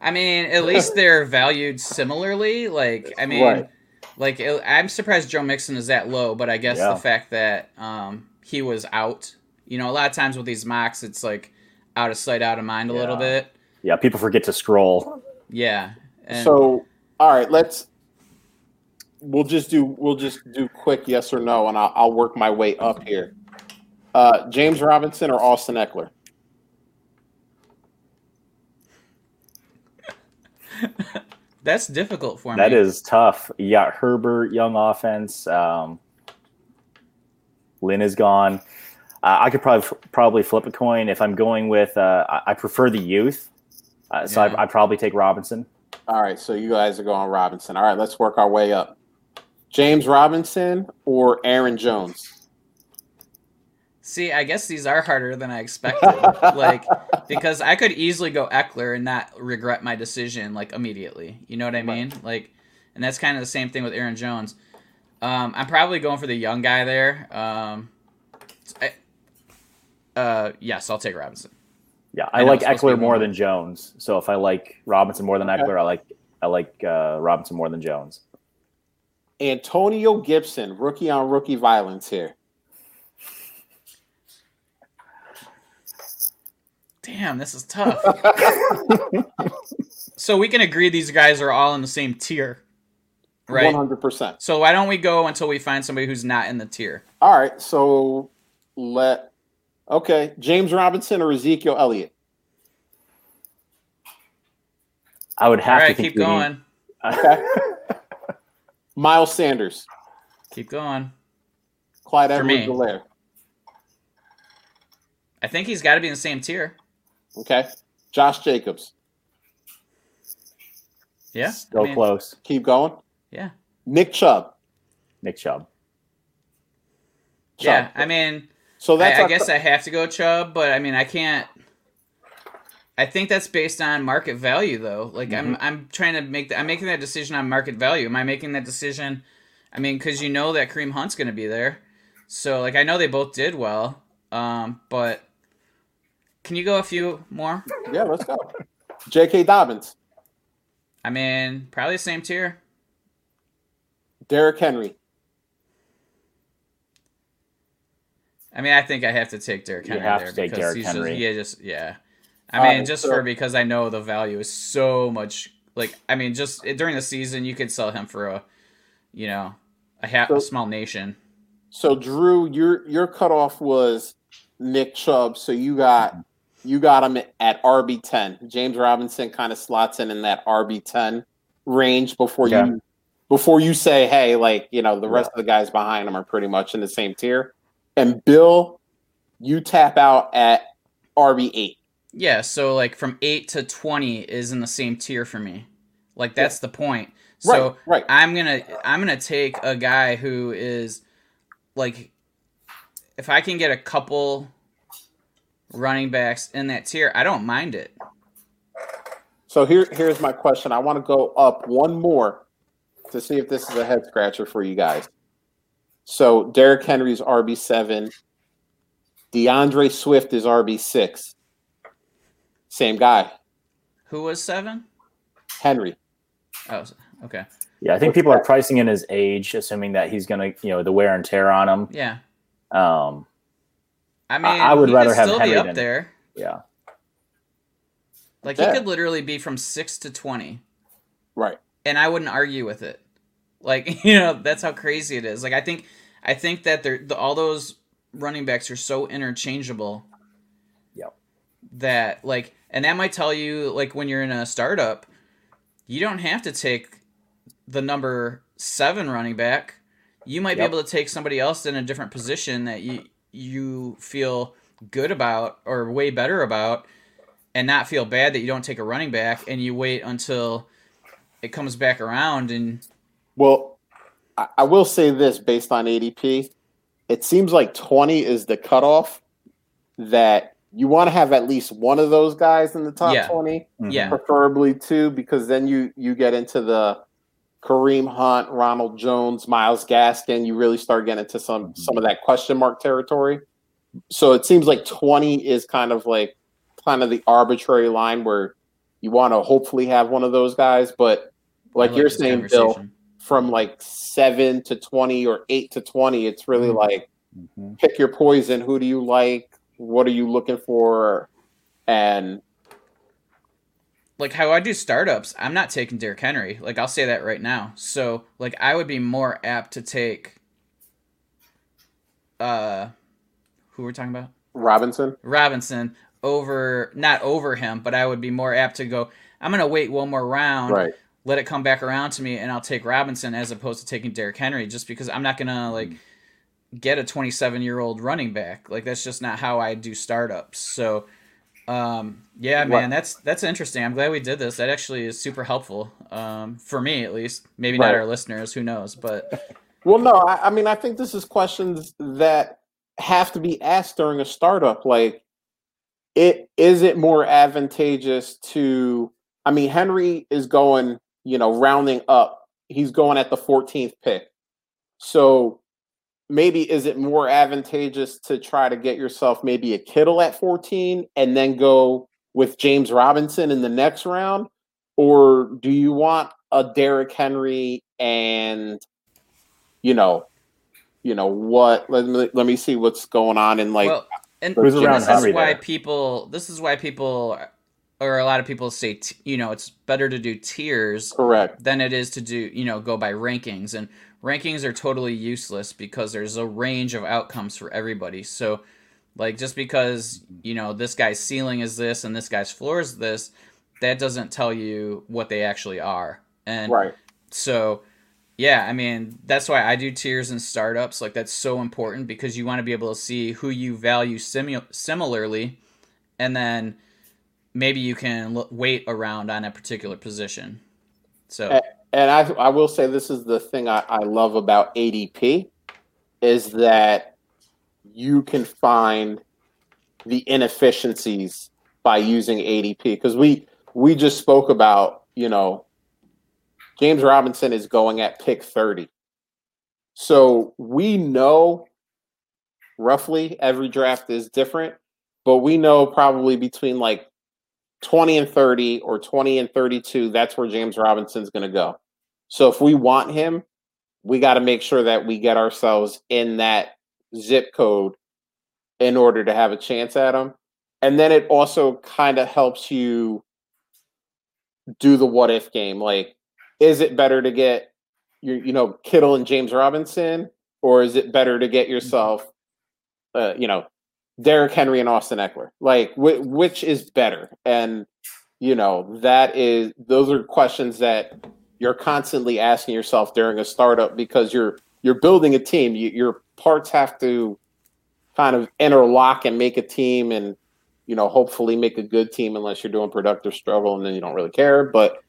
I mean, at least they're valued similarly. Like, I mean, right. like I'm surprised Joe Mixon is that low, but I guess yeah. the fact that um, he was out, you know, a lot of times with these mocks, it's like out of sight, out of mind a yeah. little bit. Yeah, people forget to scroll. Yeah. And... So, all right, let's. We'll just do. We'll just do quick yes or no, and I'll, I'll work my way up here. Uh, James Robinson or Austin Ekeler? That's difficult for me. That is tough. You got Herbert, young offense. Um, Lynn is gone. Uh, I could probably probably flip a coin if I'm going with. Uh, I, I prefer the youth, uh, so yeah. I, I'd probably take Robinson. All right, so you guys are going Robinson. All right, let's work our way up. James Robinson or Aaron Jones? See, I guess these are harder than I expected. like because I could easily go Ekeler and not regret my decision like immediately. You know what I mean? Right. Like, and that's kind of the same thing with Aaron Jones. Um, I'm probably going for the young guy there. Um, I, uh, yes, I'll take Robinson. Yeah, I, I like Ekeler more than Jones. So if I like Robinson more than okay. Ekeler, I like I like uh, Robinson more than Jones. Antonio Gibson, rookie on rookie violence here. Damn, this is tough. so we can agree these guys are all in the same tier, right? One hundred percent. So why don't we go until we find somebody who's not in the tier? All right. So let okay, James Robinson or Ezekiel Elliott. I would have all right, to keep going. Okay. Miles Sanders. Keep going. Clyde Edwards-Helaire. I think he's got to be in the same tier. Okay. Josh Jacobs. Yeah. Still I mean, close. Keep going. Yeah. Nick Chubb. Nick Chubb. Yeah. Chubb. I mean, So that's I, I our- guess I have to go Chubb, but I mean, I can't. I think that's based on market value, though. Like I'm, I'm trying to make. The, I'm making that decision on market value. Am I making that decision? I mean, because you know that Kareem Hunt's going to be there, so like I know they both did well, um, but can you go a few more? yeah. Let's go. J.K. Dobbins. I mean, probably the same tier. Derrick Henry. I mean, I think I have to take Derrick Henry You have there to take because Derrick he's Henry. just yeah, just yeah. I All mean, right, just so- for because I know the value is so much. Like, I mean, just during the season, you could sell him for a, you know, a, ha- So- a small nation. So Drew, your your cutoff was Nick Chubb. So you got you got him at RB ten. James Robinson kind of slots in in that RB ten range before Okay. you before you say, hey, like you know, the rest of the guys behind him are pretty much in the same tier. And Bill, you tap out at RB eight. Yeah, so like from eight to twenty is in the same tier for me. Like that's the point. Right, So right. I'm gonna I'm gonna take a guy who is like if I can get a couple running backs in that tier, I don't mind it. So here here's my question. I want to go up one more to see if this is a head scratcher for you guys. So Derrick Henry's RB seven. D'Andre Swift is RB six. Same guy, Who was seven? Henry. Oh, okay. Yeah, I think people are pricing in his age, assuming that he's gonna, you know, the wear and tear on him. Yeah. Um, I mean, I would he rather could have still Henry be up than- there. yeah, Like Yeah. he could literally be from six to twenty, Right. and I wouldn't argue with it. Like you know, that's how crazy it is. Like I think, I think that they're the, all those running backs are so interchangeable. Yep. That like, and that might tell you like when you're in a startup, you don't have to take the number seven running back. You might Yep. be able to take somebody else in a different position that you you feel good about or way better about and not feel bad that you don't take a running back and you wait until it comes back around and Well, I, will say this based on ADP, it seems like 20 is the cutoff that you want to have at least one of those guys in the top Yeah. 20, Mhm. yeah preferably two, because then you you get into the Kareem Hunt, Ronald Jones, Myles Gaskin. You really start getting into some some of that question mark territory. So it seems like 20 is kind of like kind of the arbitrary line where you want to hopefully have one of those guys, but like, I you're saying, Bill, from like seven to 20 or eight to 20, it's really Mhm. like Mhm. pick your poison. Who do you like? What are you looking for? And like how I do startups, I'm not taking Derrick Henry. Like I'll say that right now. So like I would be more apt to take uh who we're talking about? Robinson, Robinson over not over him, but I would be more apt to go I'm going to wait one more round, right? let it come back around to me and I'll take Robinson as opposed to taking Derrick Henry just because I'm not going to like get a 27-year-old running back. Like that's just not how I do startups. So um yeah, Right. man, that's that's interesting. I'm glad we did this. That actually is super helpful um for me at least. Maybe not our listeners, who knows, but Well, no, I, I mean, I think this is questions that have to be asked during a startup. Like, it is it more advantageous to? I mean, Henry is going, you know, rounding up. He's going at the 14th pick. So maybe is it more advantageous to try to get yourself maybe a Kittle at 14 and then go with James Robinson in the next round? Or do you want a Derrick Henry and you know, you know what? Let me let me see what's going on in like well, and Who's and this Henry is why there? people this is why people or a lot of people say t- you know it's better to do tiers correct. than it is to do you know go by rankings and rankings are totally useless because there's a range of outcomes for everybody so like just because you know this guy's ceiling is this and this guy's floor is this that doesn't tell you what they actually are and Right. so Yeah, I mean that's why I do tiers and startups. Like that's so important because you want to be able to see who you value simu- similarly, and then maybe you can l- wait around on a particular position. So, and I I will say this is the thing I, I love about ADP is that you can find the inefficiencies by using ADP because we we just spoke about you know James Robinson is going at pick 30. So we know roughly every draft is different, but we know probably between like 20 and 30 or 20 and 32, that's where James Robinson's going to go. So if we want him, we got to make sure that we get ourselves in that zip code in order to have a chance at him. And then it also kind of helps you do the what if game. Like, is it better to get your, you know, Kittle and James Robinson, or is it better to get yourself, uh, you know, Derrick Henry and Austin Ekeler? Like, wh- which is better? And you know, that is those are questions that you're constantly asking yourself during a startup because you're you're building a team. You, your parts have to kind of interlock and make a team, and you know, hopefully make a good team. Unless you're doing productive struggle, and then you don't really care. But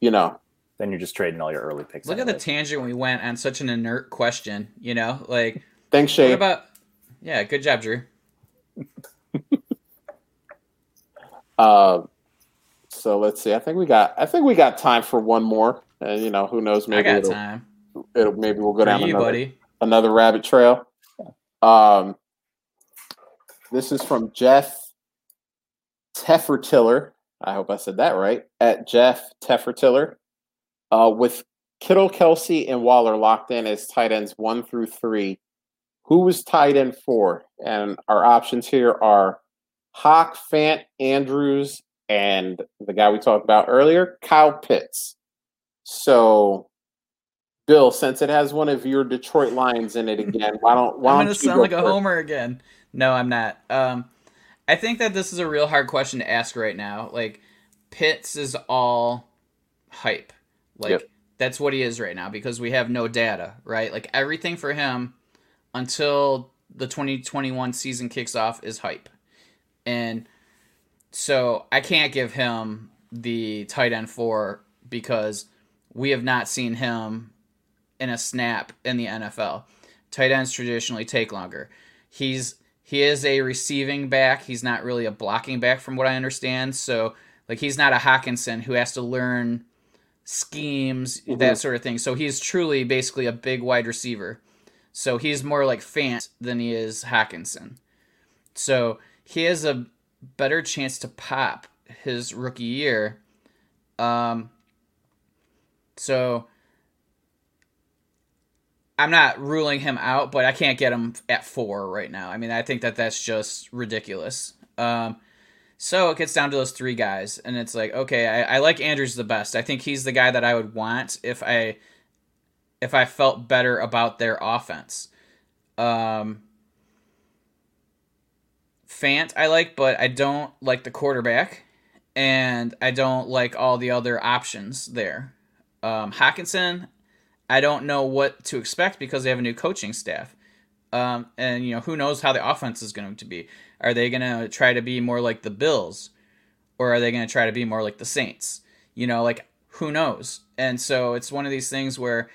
you know, then you're just trading all your early picks. Look at the tangent we went on such an inert question. You know, like thanks, Shay. What about? Yeah, good job, Drew. uh, so let's see. I think we got. I think we got time for one more. And you know, who knows? Maybe it'll, time. It'll maybe we'll go down you, another, buddy. another rabbit trail. Um, this is from Jeff Tefertiller. I hope I said that right. At Jeff Tefertiller. Uh, with Kittle, Kelce, and Waller locked in as tight ends one through three, who was tight end four? And our options here are Hawk, Fant, Andrews, and the guy we talked about earlier, Kyle Pitts. So, Bill, since it has one of your Detroit Lions in it again, why don't why I'm don't gonna you sound like a first? homer again. No, I'm not. Um, I think that this is a real hard question to ask right now. Like, Pitts is all hype. Like Yep. that's what he is right now because we have no data, right? Like everything for him until the 2021 season kicks off is hype. And so I can't give him the tight end 4 because we have not seen him in a snap in the NFL. Tight ends traditionally take longer. He's he is a receiving back. He's not really a blocking back from what I understand. So like he's not a Hockenson who has to learn schemes, Mhm. that sort of thing. So he's truly basically a big wide receiver. So he's more like Fant than he is Hockenson. So he has a better chance to pop his rookie year. Um, so I'm not ruling him out, but I can't get him at four right now. I mean, I think that that's just ridiculous. Um, so it gets down to those three guys, and it's like, okay, I, I like Andrews the best. I think he's the guy that I would want if I if I felt better about their offense. Um, Fant I like, but I don't like the quarterback, and I don't like all the other options there. Um, Hockenson, I don't know what to expect because they have a new coaching staff. Um, and you know who knows how the offense is going to be. Are they going to try to be more like the Bills, or are they going to try to be more like the Saints? You know, like who knows? And so it's one of these things where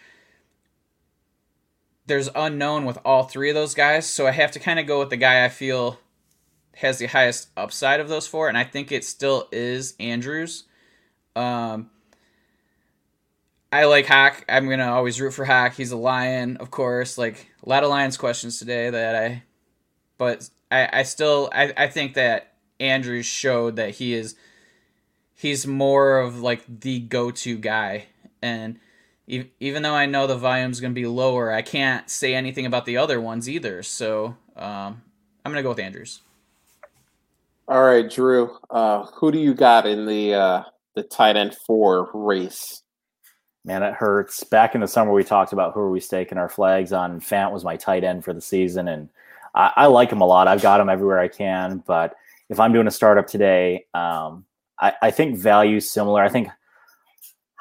there's unknown with all three of those guys. So I have to kind of go with the guy I feel has the highest upside of those four, and I think it still is Andrews. Um, I like Hack. I'm gonna always root for Hack. He's a lion, of course. Like a lot of Lions questions today that I, but I, I still I, I think that Andrews showed that he is he's more of like the go-to guy, and even though I know the volume's gonna be lower, I can't say anything about the other ones either. So um, I'm gonna go with Andrews. All right, Drew. Uh, who do you got in the uh, the tight end four race? Man, it hurts. Back in the summer, we talked about who are we staking our flags on. Fant was my tight end for the season, and I, I like him a lot. I've got him everywhere I can. But if I'm doing a startup today, um, I, I think value similar. I think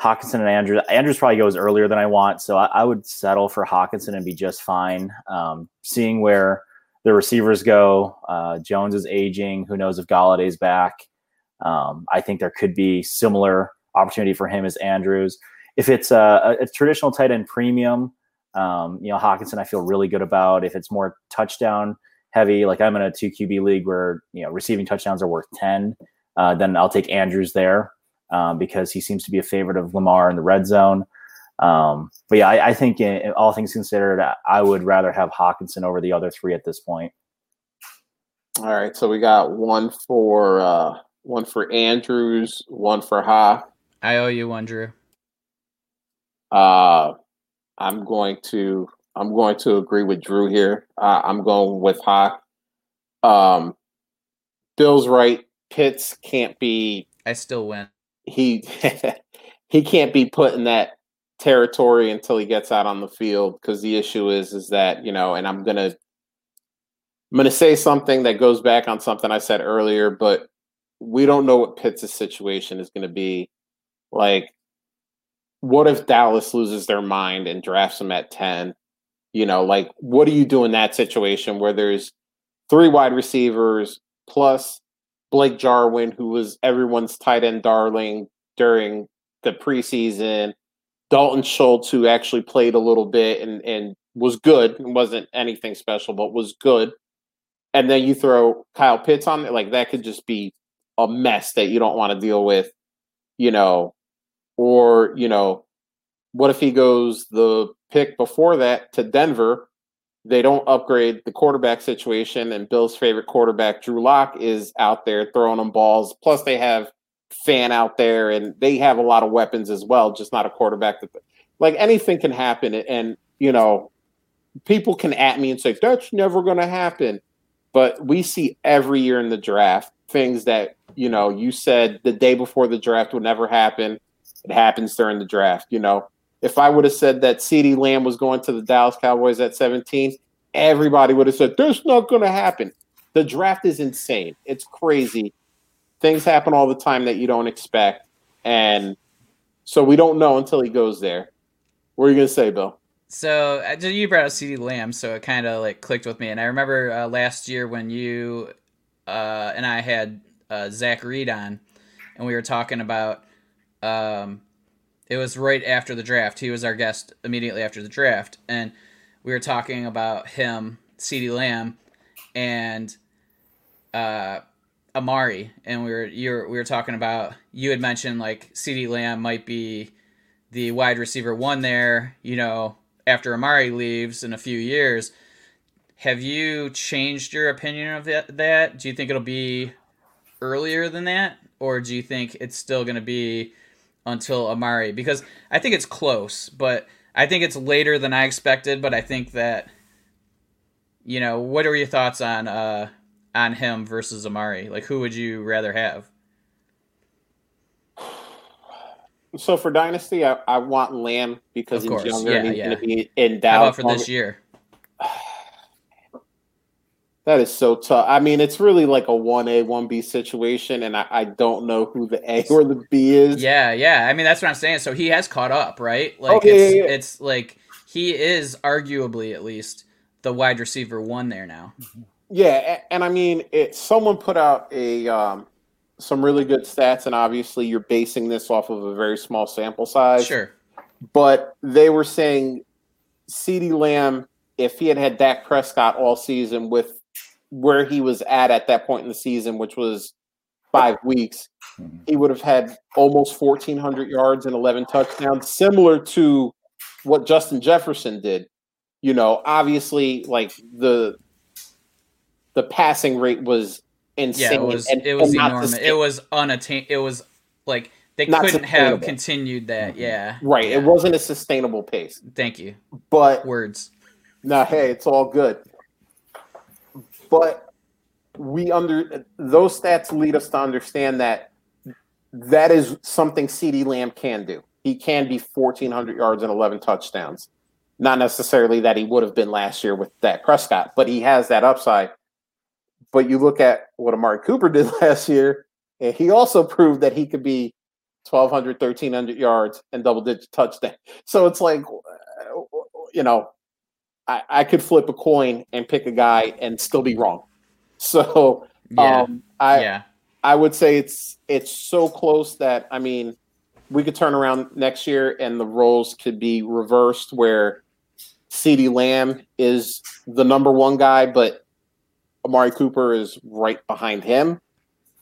Hockenson and Andrews. Andrews probably goes earlier than I want, so I, I would settle for Hockenson and be just fine. Um, seeing where the receivers go, uh, Jones is aging. Who knows if Golladay's back? Um, I think there could be similar opportunity for him as Andrews. If it's a, a traditional tight end premium, um, you know, Hockenson, I feel really good about. If it's more touchdown heavy, like I'm in a two QB league where you know receiving touchdowns are worth ten, uh, then I'll take Andrews there um, because he seems to be a favorite of Lamar in the red zone. Um, but yeah, I, I think in, in, all things considered, I would rather have Hockenson over the other three at this point. All right, so we got one for uh, one for Andrews, one for Ha. I owe you one, Drew. Uh, I'm going to I'm going to agree with Drew here. Uh, I'm going with Ha. Um, Bill's right. Pitts can't be. I still win. He he can't be put in that territory until he gets out on the field because the issue is is that you know, and I'm gonna I'm gonna say something that goes back on something I said earlier, but we don't know what Pitts' situation is going to be. Like, what if Dallas loses their mind and drafts him at 10? You know, like, what do you do in that situation where there's three wide receivers plus Blake Jarwin, who was everyone's tight end darling during the preseason, Dalton Schultz, who actually played a little bit and, and was good, wasn't anything special, but was good. And then you throw Kyle Pitts on it, like that could just be a mess that you don't want to deal with, you know, or, you know, what if he goes the pick before that to Denver? They don't upgrade the quarterback situation, and Bill's favorite quarterback, Drew Lock, is out there throwing them balls. Plus, they have Fant out there, and they have a lot of weapons as well, just not a quarterback that, like, anything can happen. And, you know, people can at me and say, that's never going to happen. But we see every year in the draft things that you know you said the day before the draft would never happen. It happens during the draft. You know, if I would have said that CeeDee Lamb was going to the Dallas Cowboys at 17, everybody would have said that's not going to happen. The draft is insane. It's crazy. Things happen all the time that you don't expect, and so we don't know until he goes there. What are you going to say, Bill? So uh, you brought up CeeDee Lamb, so it kind of like clicked with me. And I remember uh, last year when you uh, and I had uh, Zach Reed on, and we were talking about. Um, it was right after the draft. He was our guest immediately after the draft, and we were talking about him, CeeDee Lamb, and uh, Amari, and we were you were, we were talking about you had mentioned like CeeDee Lamb might be the wide receiver one there, you know, after Amari leaves in a few years. Have you changed your opinion of that? that? Do you think it'll be earlier than that, or do you think it's still going to be until Amari? Because I think it's close, but I think it's later than I expected. But I think that you know, what are your thoughts on uh, on him versus Amari? Like, who would you rather have? So for Dynasty, I, I want Lamb because he's younger yeah, and he's yeah. going to be in Dallas. How about for this year? That is so tough. I mean, it's really like a one A, one B situation, and I, I, don't know who the A or the B is. Yeah, yeah. I mean, that's what I'm saying. So he has caught up, right? Like, oh, yeah, it's, yeah, yeah. it's like he is arguably at least the wide receiver one there now. Yeah, and I mean, it, someone put out a um, some really good stats, and obviously you're basing this off of a very small sample size. Sure. But they were saying CeeDee Lamb, if he had had Dak Prescott all season with where he was at at that point in the season, which was five weeks, mm-hmm. he would have had almost 1,400 yards and 11 touchdowns, similar to what Justin Jefferson did. You know, obviously, like the the passing rate was insane. Yeah, it was and, it was and enormous. It was unattained. It was like they Not couldn't have continued that. Mm-hmm. Yeah. right. Yeah. It wasn't a sustainable pace, Thank you. but Words. No, hey, it's all good. But we under those stats lead us to understand that that is something CeeDee Lamb can do. He can be 1,400 yards and 11 touchdowns. Not necessarily that he would have been last year with Dak Prescott, but he has that upside. But you look at what Amari Cooper did last year, and he also proved that he could be 1200, 1300 yards, and double digit touchdown. So it's like, you know, I, I could flip a coin and pick a guy and still be wrong. So Yeah. um, I yeah. I would say it's it's so close that I mean we could turn around next year and the roles could be reversed where CeeDee Lamb is the number one guy, but Amari Cooper is right behind him.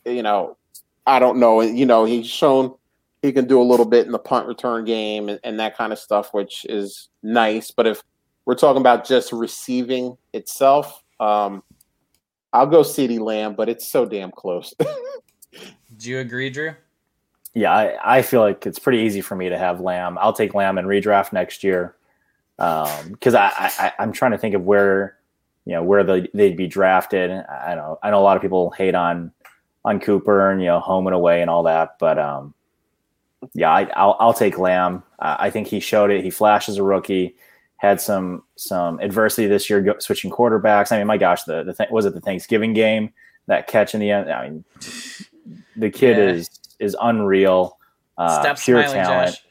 You know, I don't know. You know, he's shown he can do a little bit in the punt return game and, and that kind of stuff, which is nice. But if we're talking about just receiving itself, um, I'll go CeeDee Lamb, but it's so damn close. Do you agree, Drew? Yeah, I, I feel like it's pretty easy for me to have Lamb. I'll take Lamb and redraft next year because I, I I'm trying to think of where you know where they they'd be drafted. I know I know a lot of people hate on on Cooper and you know home and away and all that, but um, yeah, I, I'll I'll take Lamb. I I think he showed it. He flashed as a rookie. Had some some adversity this year go, switching quarterbacks. I mean, my gosh, the the th- was it the Thanksgiving game that catch in the end? I mean, the kid Yeah. is is unreal. Uh, Stop pure smiling, talent. Josh.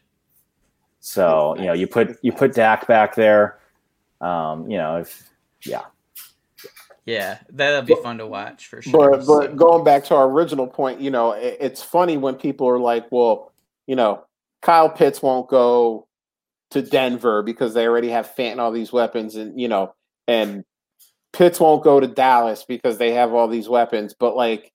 So you know, you put you put Dak back there. Um, you know, if yeah, Yeah, that'll be But- fun to watch for sure. But So- but going back to our original point, you know, it, it's funny when people are like, "Well, you know, Kyle Pitts won't go to Denver because they already have Fant and all these weapons, and you know, and Pitts won't go to Dallas because they have all these weapons." But like,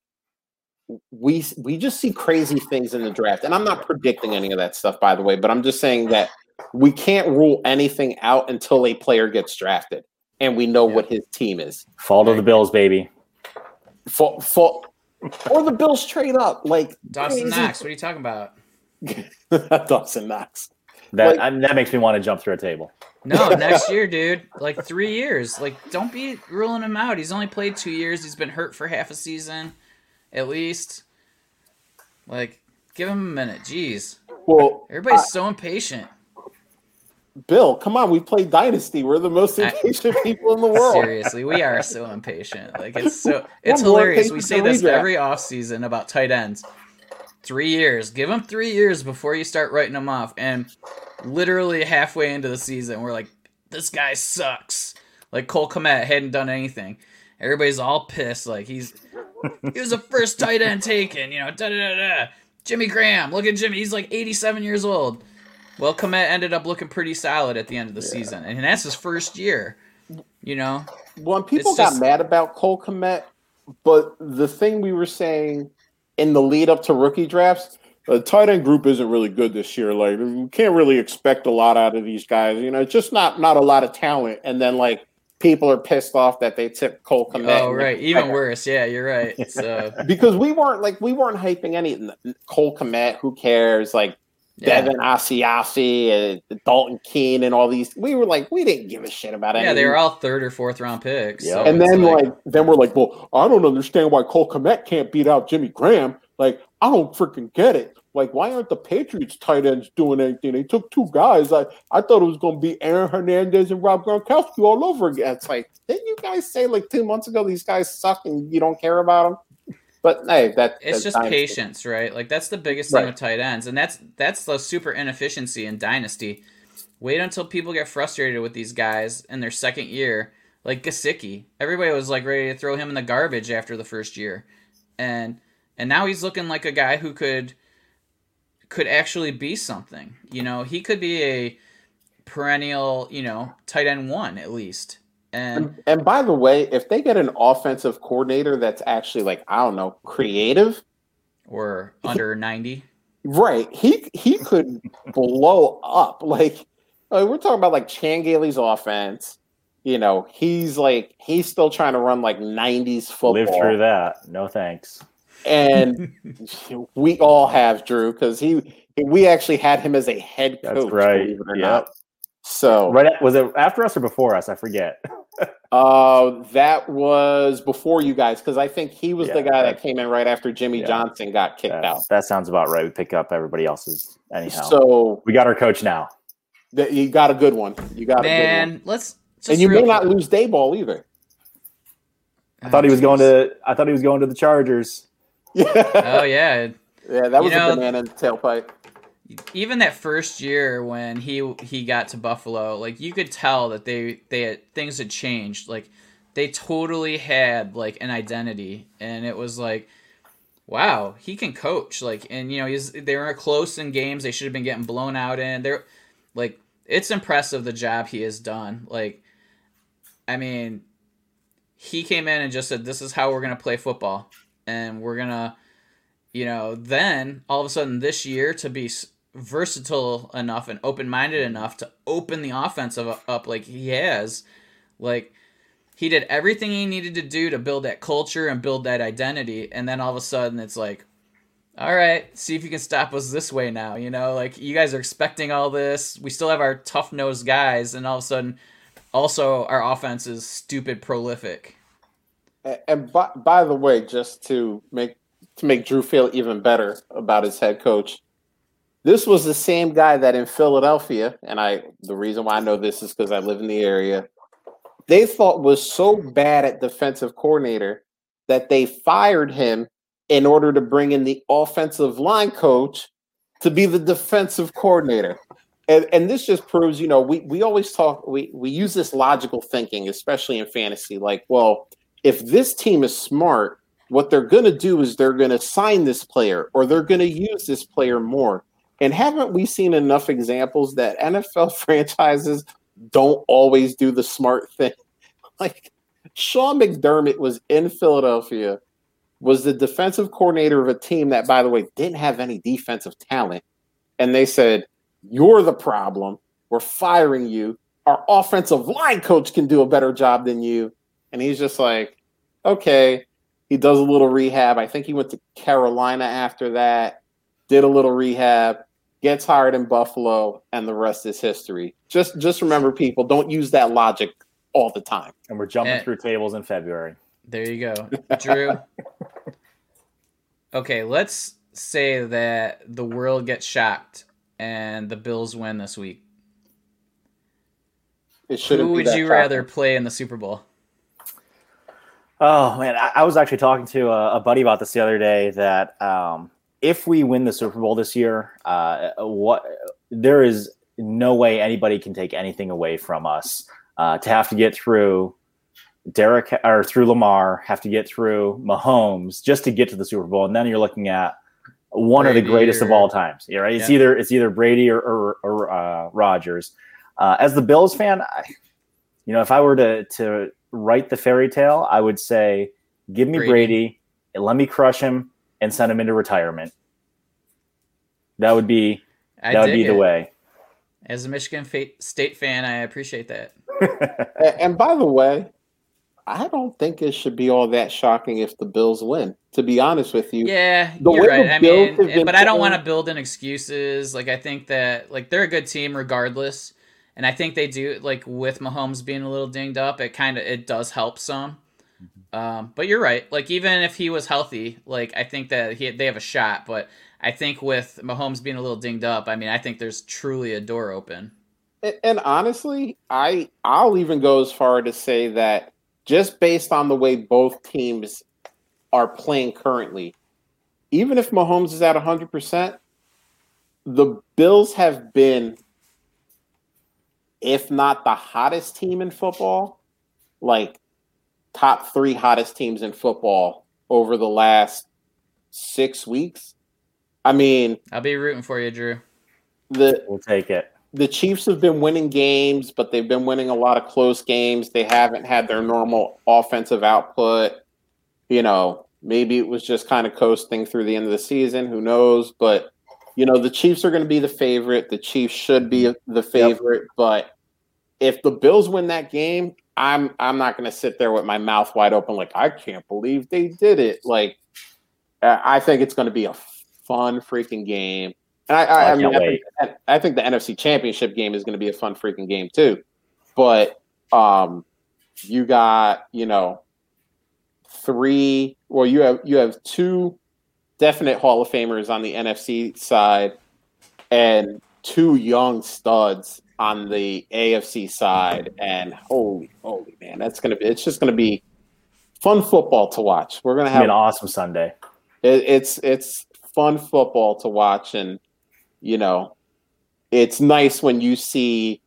we we just see crazy things in the draft, and I'm not predicting any of that stuff, by the way. But I'm just saying that we can't rule anything out until a player gets drafted and we know Yeah. what his team is. fall to the Bills, baby. Fall, for, or the Bills trade up like Dawson crazy- Knox, what are you talking about? Dawson Knox. That Like- I, that makes me want to jump through a table. No, next year, dude. Like three years. Like, don't be ruling him out. He's only played two years. He's been hurt for half a season, at least. Like, give him a minute. Jeez, Well, everybody's so impatient. Bill, come on, we play Dynasty. We're the most I- impatient people in the world. Seriously, we are so impatient. Like, it's so it's We're hilarious. We say this redraft. every offseason about tight ends. Three years. Give them three years before you start writing them off. And literally halfway into the season, we're like, this guy sucks. Like Cole Kmet hadn't done anything. Everybody's all pissed. Like he's he was the first tight end taken. You know, da da da da. Jimmy Graham. Look at Jimmy. He's like 87 years old. Well, Kmet ended up looking pretty solid at the end of the season, and that's his first year. You know, When people got just- mad about Cole Kmet, but the thing we were saying in the lead up to rookie drafts, the tight end group isn't really good this year. Like you can't really expect a lot out of these guys. You know, just not not a lot of talent. And then like people are pissed off that they took Cole Kmet. Oh, right. Even worse. Yeah, you're right. So, because we weren't like we weren't hyping any Cole Kmet. Who cares? Like yeah. Devin Asiasi and Dalton Keene and all these. We were like, we didn't give a shit about it. Yeah, they were all third or fourth round picks. Yeah. so And then like, then we're like, well, I don't understand why Cole Kmet can't beat out Jimmy Graham. Like, I don't freaking get it. Like, why aren't the Patriots tight ends doing anything? They took two guys. I, I thought it was going to be Aaron Hernandez and Rob Gronkowski all over again. It's like, didn't you guys say like two months ago these guys suck and you don't care about them? But hey, that it's just patience, right? Like that's the biggest thing Right. with tight ends, and that's that's the super inefficiency in dynasty. Wait until people get frustrated with these guys in their second year, like Gesicki. Everybody was like ready to throw him in the garbage after the first year, and and now he's looking like a guy who could could actually be something. You know, he could be a perennial, you know, tight end one at least. And And, and by the way, if they get an offensive coordinator that's actually like I don't know creative, or under 90. right? He he could blow up. Like uh, we're talking about like Chan Gailey's offense. You know, he's like he's still trying to run like '90s football. Live through that. No thanks. and we all have Drew because he we actually had him as a head coach. That's right. believe it or Yep. not. So Right? Was it after us or before us? I forget. Uh, that was before you guys because I think he was the guy that that- came in right after Jimmy Yeah. Johnson got kicked That, out. that sounds about right. We pick up everybody else's anyhow. So we got our coach now. th- you got a good one. You got a good one. Man, let's just And you may not lose Daboll either. I thought he was going to. I thought he was going to the Chargers. Yeah. Oh yeah, Yeah, that was You know- a banana in the tailpipe. Even that first year when he he got to Buffalo, like you could tell that they they had, things had changed. Like they totally had like an identity, and it was like, wow, he can coach. Like, and you know, he's they were close in games they should have been getting blown out in. They're like, it's impressive the job he has done. Like, I mean, he came in and just said, "This is how we're gonna play football, and we're gonna." You know, then all of a sudden this year to be versatile enough and open-minded enough to open the offense up like he has. Like he did everything he needed to do to build that culture and build that identity and then all of a sudden it's like all right see if you can stop us this way now you know? Like you guys are expecting all this. We still have our tough-nosed guys and all of a sudden also our offense is stupid prolific. And by, by the way, just to make to make Drew feel even better about his head coach, this was the same guy that in Philadelphia, and I the reason why I know this is because I live in the area. They thought was so bad at defensive coordinator that they fired him in order to bring in the offensive line coach to be the defensive coordinator. And, and this just proves, you know, we, we always talk, we, we use this logical thinking, especially in fantasy, like, well, if this team is smart, what they're going to do is they're going to sign this player or they're going to use this player more. And haven't we seen enough examples that NFL franchises don't always do the smart thing? Like Sean McDermott was in Philadelphia, was the defensive coordinator of a team that, by the way, didn't have any defensive talent. And they said, You're the problem. We're firing you. Our offensive line coach can do a better job than you. And he's just like, Okay. He does a little rehab. I think he went to Carolina after that, did a little rehab, gets hired in Buffalo, and the rest is history. Just just remember, people, don't use that logic all the time. And we're jumping Eh. through tables in February. There you go. Drew. okay, let's say that the world gets shocked and the Bills win this week. It Who be would that you shocking. rather play in the Super Bowl? Oh man, I, I was actually talking to a, a buddy about this the other day. That um, if we win the Super Bowl this year, uh, what there is no way anybody can take anything away from us. Uh, to have to get through Derrick or through Lamar, have to get through Mahomes just to get to the Super Bowl, and then you're looking at one of the Brady greatest of all times. Yeah, right. It's Yeah. either it's either Brady or or, or uh, Rodgers. Uh, as the Bills fan, I, you know, if I were to to write the fairy tale, I would say, give me Brady. Brady, and let me crush him and send him into retirement. That would be I that would dig be the way. As a Michigan fa- State fan, I appreciate that. And by the way, I don't think it should be all that shocking if the Bills win. To be honest with you, Yeah, The you're right. the I Bills mean, have been but I don't want to build in excuses. Like I think that like they're a good team regardless, and I think they do like with Mahomes being a little dinged up, it kind of it does help some. Um, but you're right. Like even if he was healthy, like I think that he they have a shot. But I think with Mahomes being a little dinged up, I mean I think there's truly a door open. And, and honestly, I I'll even go as far to say that just based on the way both teams are playing currently, even if Mahomes is at 100%, the Bills have been if not the hottest team in football, like top 3 hottest teams in football over the last 6 weeks. I mean, I'll be rooting for you, Drew. the We'll take it. the Chiefs have been winning games, but they've been winning a lot of close games. They haven't had their normal offensive output. You know, maybe it was just kind of coasting through the end of the season. Who knows? But, you know, the Chiefs are going to be the favorite. The Chiefs should be mm-hmm. the favorite. But if the Bills win that game, I'm I'm not going to sit there with my mouth wide open like I can't believe they did it. Like I think it's going to be a fun freaking game. And I, I, I I mean, I think, I think the NFC Championship game is going to be a fun freaking game too. But um, you got you know three. Well, you have you have two definite Hall of Famers on the NFC side, and two young studs on the AFC side. And holy, holy man, that's gonna be. It's just gonna be fun football to watch. We're gonna have an awesome Sunday. it, it's it's fun football to watch, and you know, it's nice when you see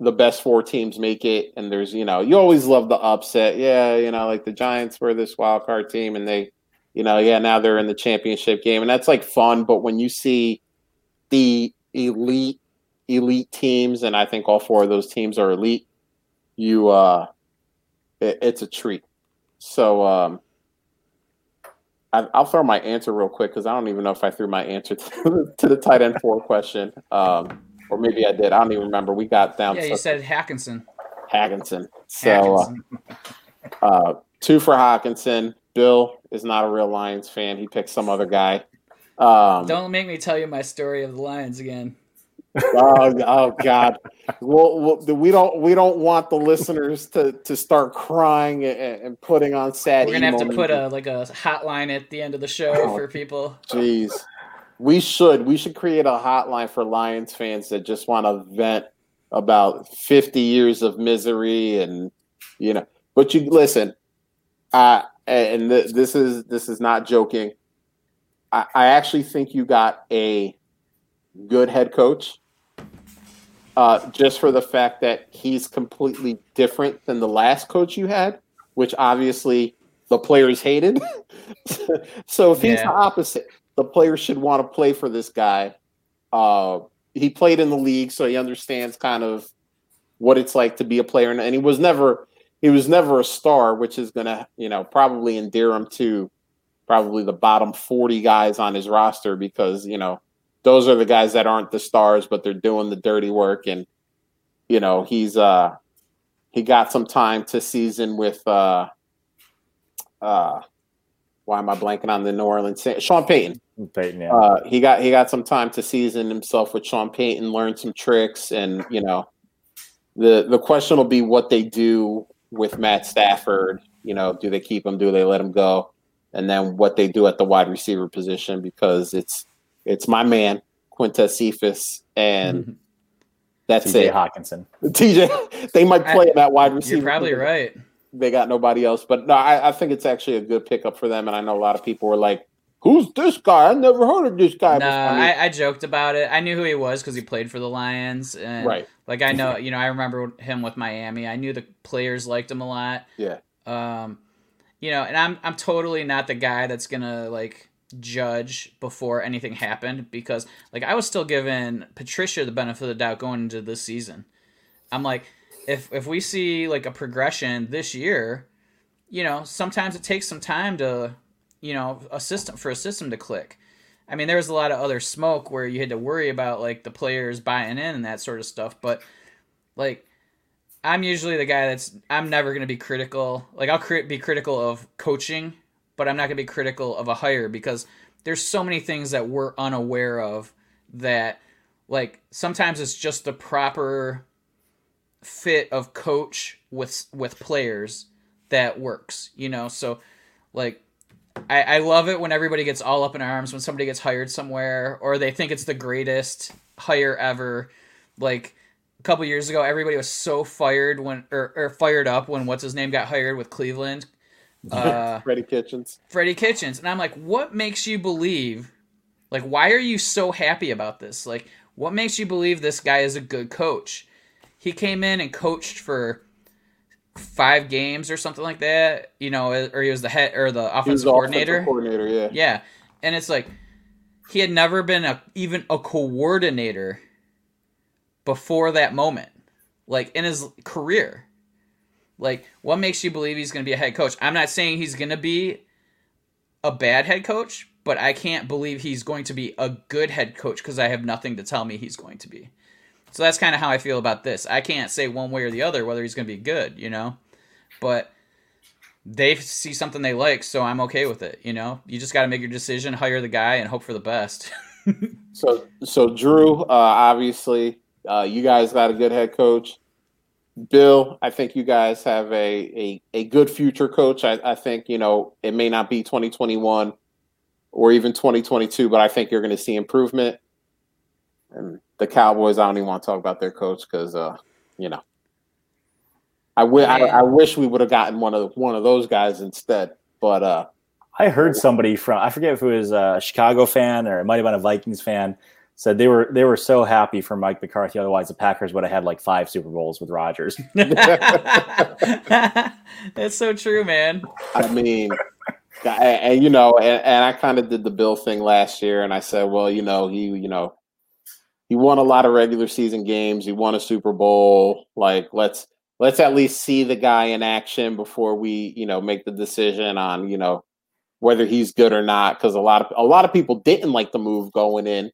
the best four teams make it, and there's you know, you always love the upset. Yeah, you know, like the Giants were this wild card team, and they, you know, yeah, now they're in the championship game, and that's like fun. But when you see the elite elite teams, and I think all four of those teams are elite, you uh, it, it's a treat. So um, I, will throw my answer real quick because I don't even know if I threw my answer to, the, to the tight end four question, um, or maybe I did. I don't even remember. We got down. Yeah, you said Hockenson. Hockenson. So uh, uh, two for Hockenson. Bill is not a real Lions fan. He picked some other guy. Um, don't make me tell you my story of the Lions again oh, oh God, well, we don't we don't want the listeners to to start crying and, and putting on sad. We're gonna have to put a like a hotline at the end of the show oh, for people. Jeez, we should we should create a hotline for Lions fans that just want to vent about fifty years of misery and you know. But you listen, uh, and th- this is this is not joking. I, I actually think you got a good head coach uh, just for the fact that he's completely different than the last coach you had, which obviously the players hated. so if he's yeah. the opposite, the players should want to play for this guy. Uh, he played in the league, so he understands kind of what it's like to be a player, and he was never he was never a star, which is going to you know probably endear him to probably the bottom forty guys on his roster because you know those are the guys that aren't the stars, but they're doing the dirty work. And you know, he's uh he got some time to season with uh uh why am I blanking on the New Orleans Sean Payton. Payton, yeah. Uh, he got he got some time to season himself with Sean Payton, learn some tricks, and you know, the the question will be what they do with Matt Stafford. You know, do they keep him? Do they let him go? And then what they do at the wide receiver position because it's it's my man Quintez Cephus, and mm-hmm. that's TJ it. Hockenson. TJ, they might play him at wide receiver. You're probably right. They got nobody else, but no, I, I think it's actually a good pickup for them. And I know a lot of people were like, "Who's this guy? I never heard of this guy." No, I, I, joked about it. I knew who he was because he played for the Lions, and right. Like I know, you know, I remember him with Miami. I knew the players liked him a lot. Yeah. Um, you know, and I'm I'm totally not the guy that's gonna like judge before anything happened because like I was still giving Patricia the benefit of the doubt going into this season. I'm like, if if we see like a progression this year, you know, sometimes it takes some time to, you know, a system for a system to click. I mean, there was a lot of other smoke where you had to worry about like the players buying in and that sort of stuff, but like I'm usually the guy that's I'm never going to be critical. Like I'll be critical of coaching but I'm not going to be critical of a hire because there's so many things that we're unaware of that like sometimes it's just the proper fit of coach with with players that works, you know. So like I, I love it when everybody gets all up in arms when somebody gets hired somewhere or they think it's the greatest hire ever. Like a couple years ago, everybody was so fired when or, or fired up when what's his name got hired with Cleveland uh, Freddie Kitchens. Freddie Kitchens, and I'm like, what makes you believe? Like, why are you so happy about this? Like, what makes you believe this guy is a good coach? He came in and coached for five games or something like that, you know, or he was the head or the offensive coordinator. Offensive coordinator, yeah. Yeah, and it's like he had never been a even a coordinator before that moment, like in his career. Like, what makes you believe he's going to be a head coach? I'm not saying he's going to be a bad head coach, but I can't believe he's going to be a good head coach because I have nothing to tell me he's going to be. So that's kind of how I feel about this. I can't say one way or the other whether he's going to be good, you know? But they see something they like, so I'm okay with it, you know? You just got to make your decision, hire the guy, and hope for the best. so, so Drew, uh, obviously, uh, you guys got a good head coach. Bill, I think you guys have a a, a good future coach. I, I think you know it may not be 2021 or even 2022, but I think you're going to see improvement. And the Cowboys, I don't even want to talk about their coach because, uh, you know, I, w- I, I wish we would have gotten one of one of those guys instead. But uh, I heard somebody from I forget if it was a Chicago fan or it might have been a Vikings fan said they were they were so happy for Mike McCarthy. Otherwise, the Packers would have had like five Super Bowls with Rodgers. That's so true, man. I mean, and, and you know, and, and I kind of did the Bill thing last year, and I said, well, you know, he, you know, he won a lot of regular season games. He won a Super Bowl. Like, let's let's at least see the guy in action before we, you know, make the decision on, you know, whether he's good or not. Because a lot of a lot of people didn't like the move going in,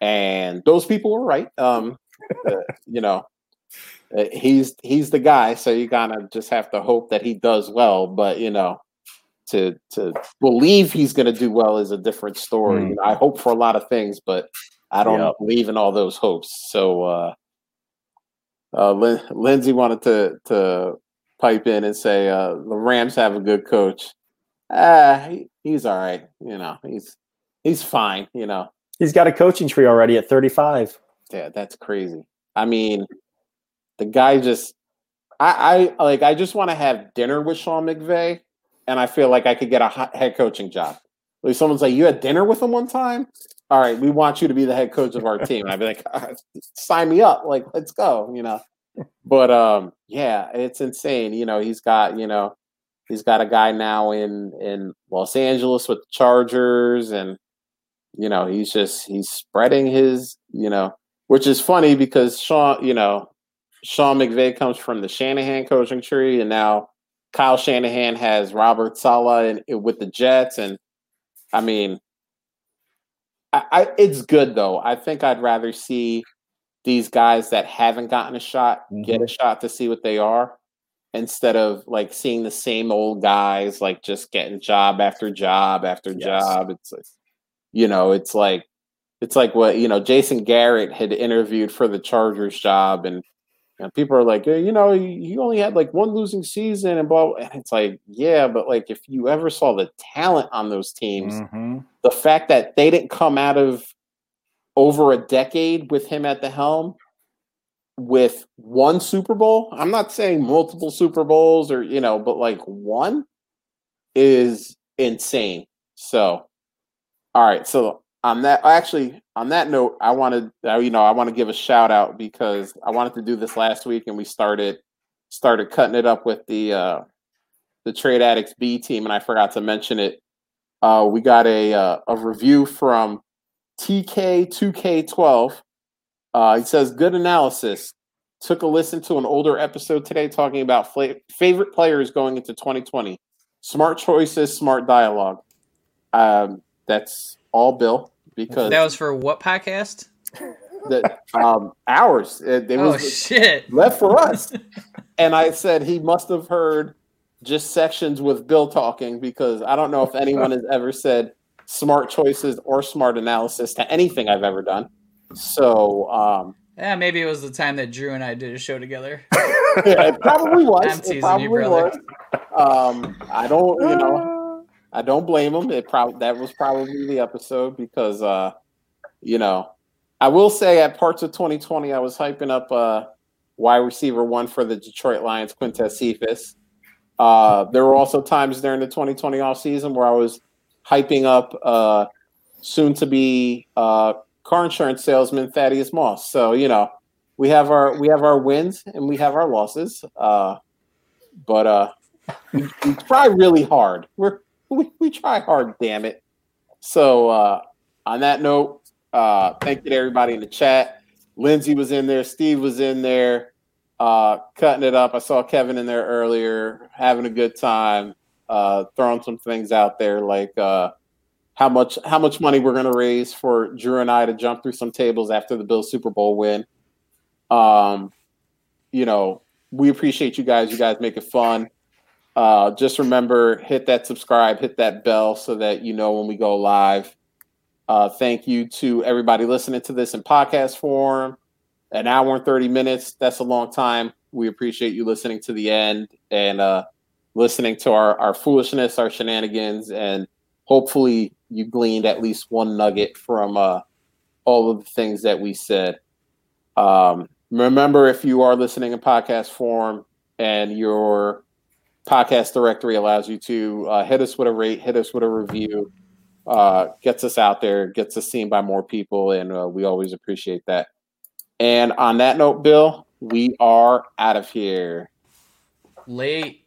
and those people were right. Um, uh, you know, uh, he's he's the guy, so you kind of just have to hope that he does well. But you know, to to believe he's going to do well is a different story. Mm. You know, I hope for a lot of things, but I don't Yep. believe in all those hopes. So uh, uh, Lin- Lindsay wanted to to pipe in and say uh, the Rams have a good coach. Ah, he, he's all right. You know, he's he's fine. You know, He's got a coaching tree already at 35. yeah, that's crazy. I mean, the guy just, I, I like, I just want to have dinner with Sean McVay, and I feel like I could get a hot head coaching job. Like someone's like, "You had dinner with him one time? All right, we want you to be the head coach of our team." I'd be like, "All right, "Sign me up! Like, let's go!" You know. But um, yeah, it's insane. You know, he's got you know, he's got a guy now in in Los Angeles with the Chargers, and you know, he's just he's spreading his you know which is funny because Sean, you know, Sean McVay comes from the Shanahan coaching tree, and now Kyle Shanahan has Robert Saleh and with the Jets, and I mean, I, I it's good though. I think I'd rather see these guys that haven't gotten a shot mm-hmm. get a shot to see what they are instead of like seeing the same old guys like just getting job after job after Yes. job. It's like, you know, it's like it's like what you know Jason Garrett had interviewed for the Chargers job, and, and people are like, "Eh, you know, he only had like one losing season, and blah. blah." And it's like, yeah, but like if you ever saw the talent on those teams, Mhm. the fact that they didn't come out of over a decade with him at the helm with one Super Bowl, I'm not saying multiple Super Bowls or you know, but like one is insane. So, all right, so on that actually on that note, I wanted uh, you know I want to give a shout out because I wanted to do this last week and we started started cutting it up with the uh, the Trade Addicts B team and I forgot to mention it. Uh, we got a uh, a review from TK2K12. Uh, he says, "Good analysis. Took a listen to an older episode today talking about favorite players going into 2020. Smart choices, smart dialogue. Um, that's all, Bill, because That was for what podcast? the, um, ours. It, it oh was shit! left for us. and I said he must have heard just sections with Bill talking because I don't know if anyone has ever said smart choices or smart analysis to anything I've ever done. So um, Yeah, maybe it was the time that Drew and I did a show together. yeah, it probably was. I'm It teasing you, probably brother. was. Um, I don't, you know, I don't blame him. It probably that was probably the episode because, uh, you know, I will say at parts of 2020 I was hyping up uh, wide receiver one for the Detroit Lions, Quintez Cephus. Uh, there were also times during the 2020 offseason where I was hyping up uh, soon to be uh, car insurance salesman Thaddeus Moss. So you know, we have our we have our wins and we have our losses. Uh, but uh, we, we try really hard. We're we, we try hard, damn it. So uh, on that note, uh, thank you to everybody in the chat. Lindsay was in there, Steve was in there, uh, cutting it up. I saw Kevin in there earlier, having a good time, uh, throwing some things out there like uh, how much how much money we're gonna raise for Drew and I to jump through some tables after the Bills Super Bowl win. Um, you know, we appreciate you guys. You guys make it fun. Uh, just remember, hit that subscribe, hit that bell so that you know when we go live. Uh, thank you to everybody listening to this in podcast form. An hour and 30 minutes, that's a long time. We appreciate you listening to the end and uh, listening to our, our foolishness, our shenanigans, and hopefully you gleaned at least one nugget from uh, all of the things that we said. Um, remember, if you are listening in podcast form and you're podcast directory allows you to uh, hit us with a rate, hit us with a review, uh, gets us out there, gets us seen by more people, and uh, we always appreciate that. And on that note, Bill, we are out of here. Late.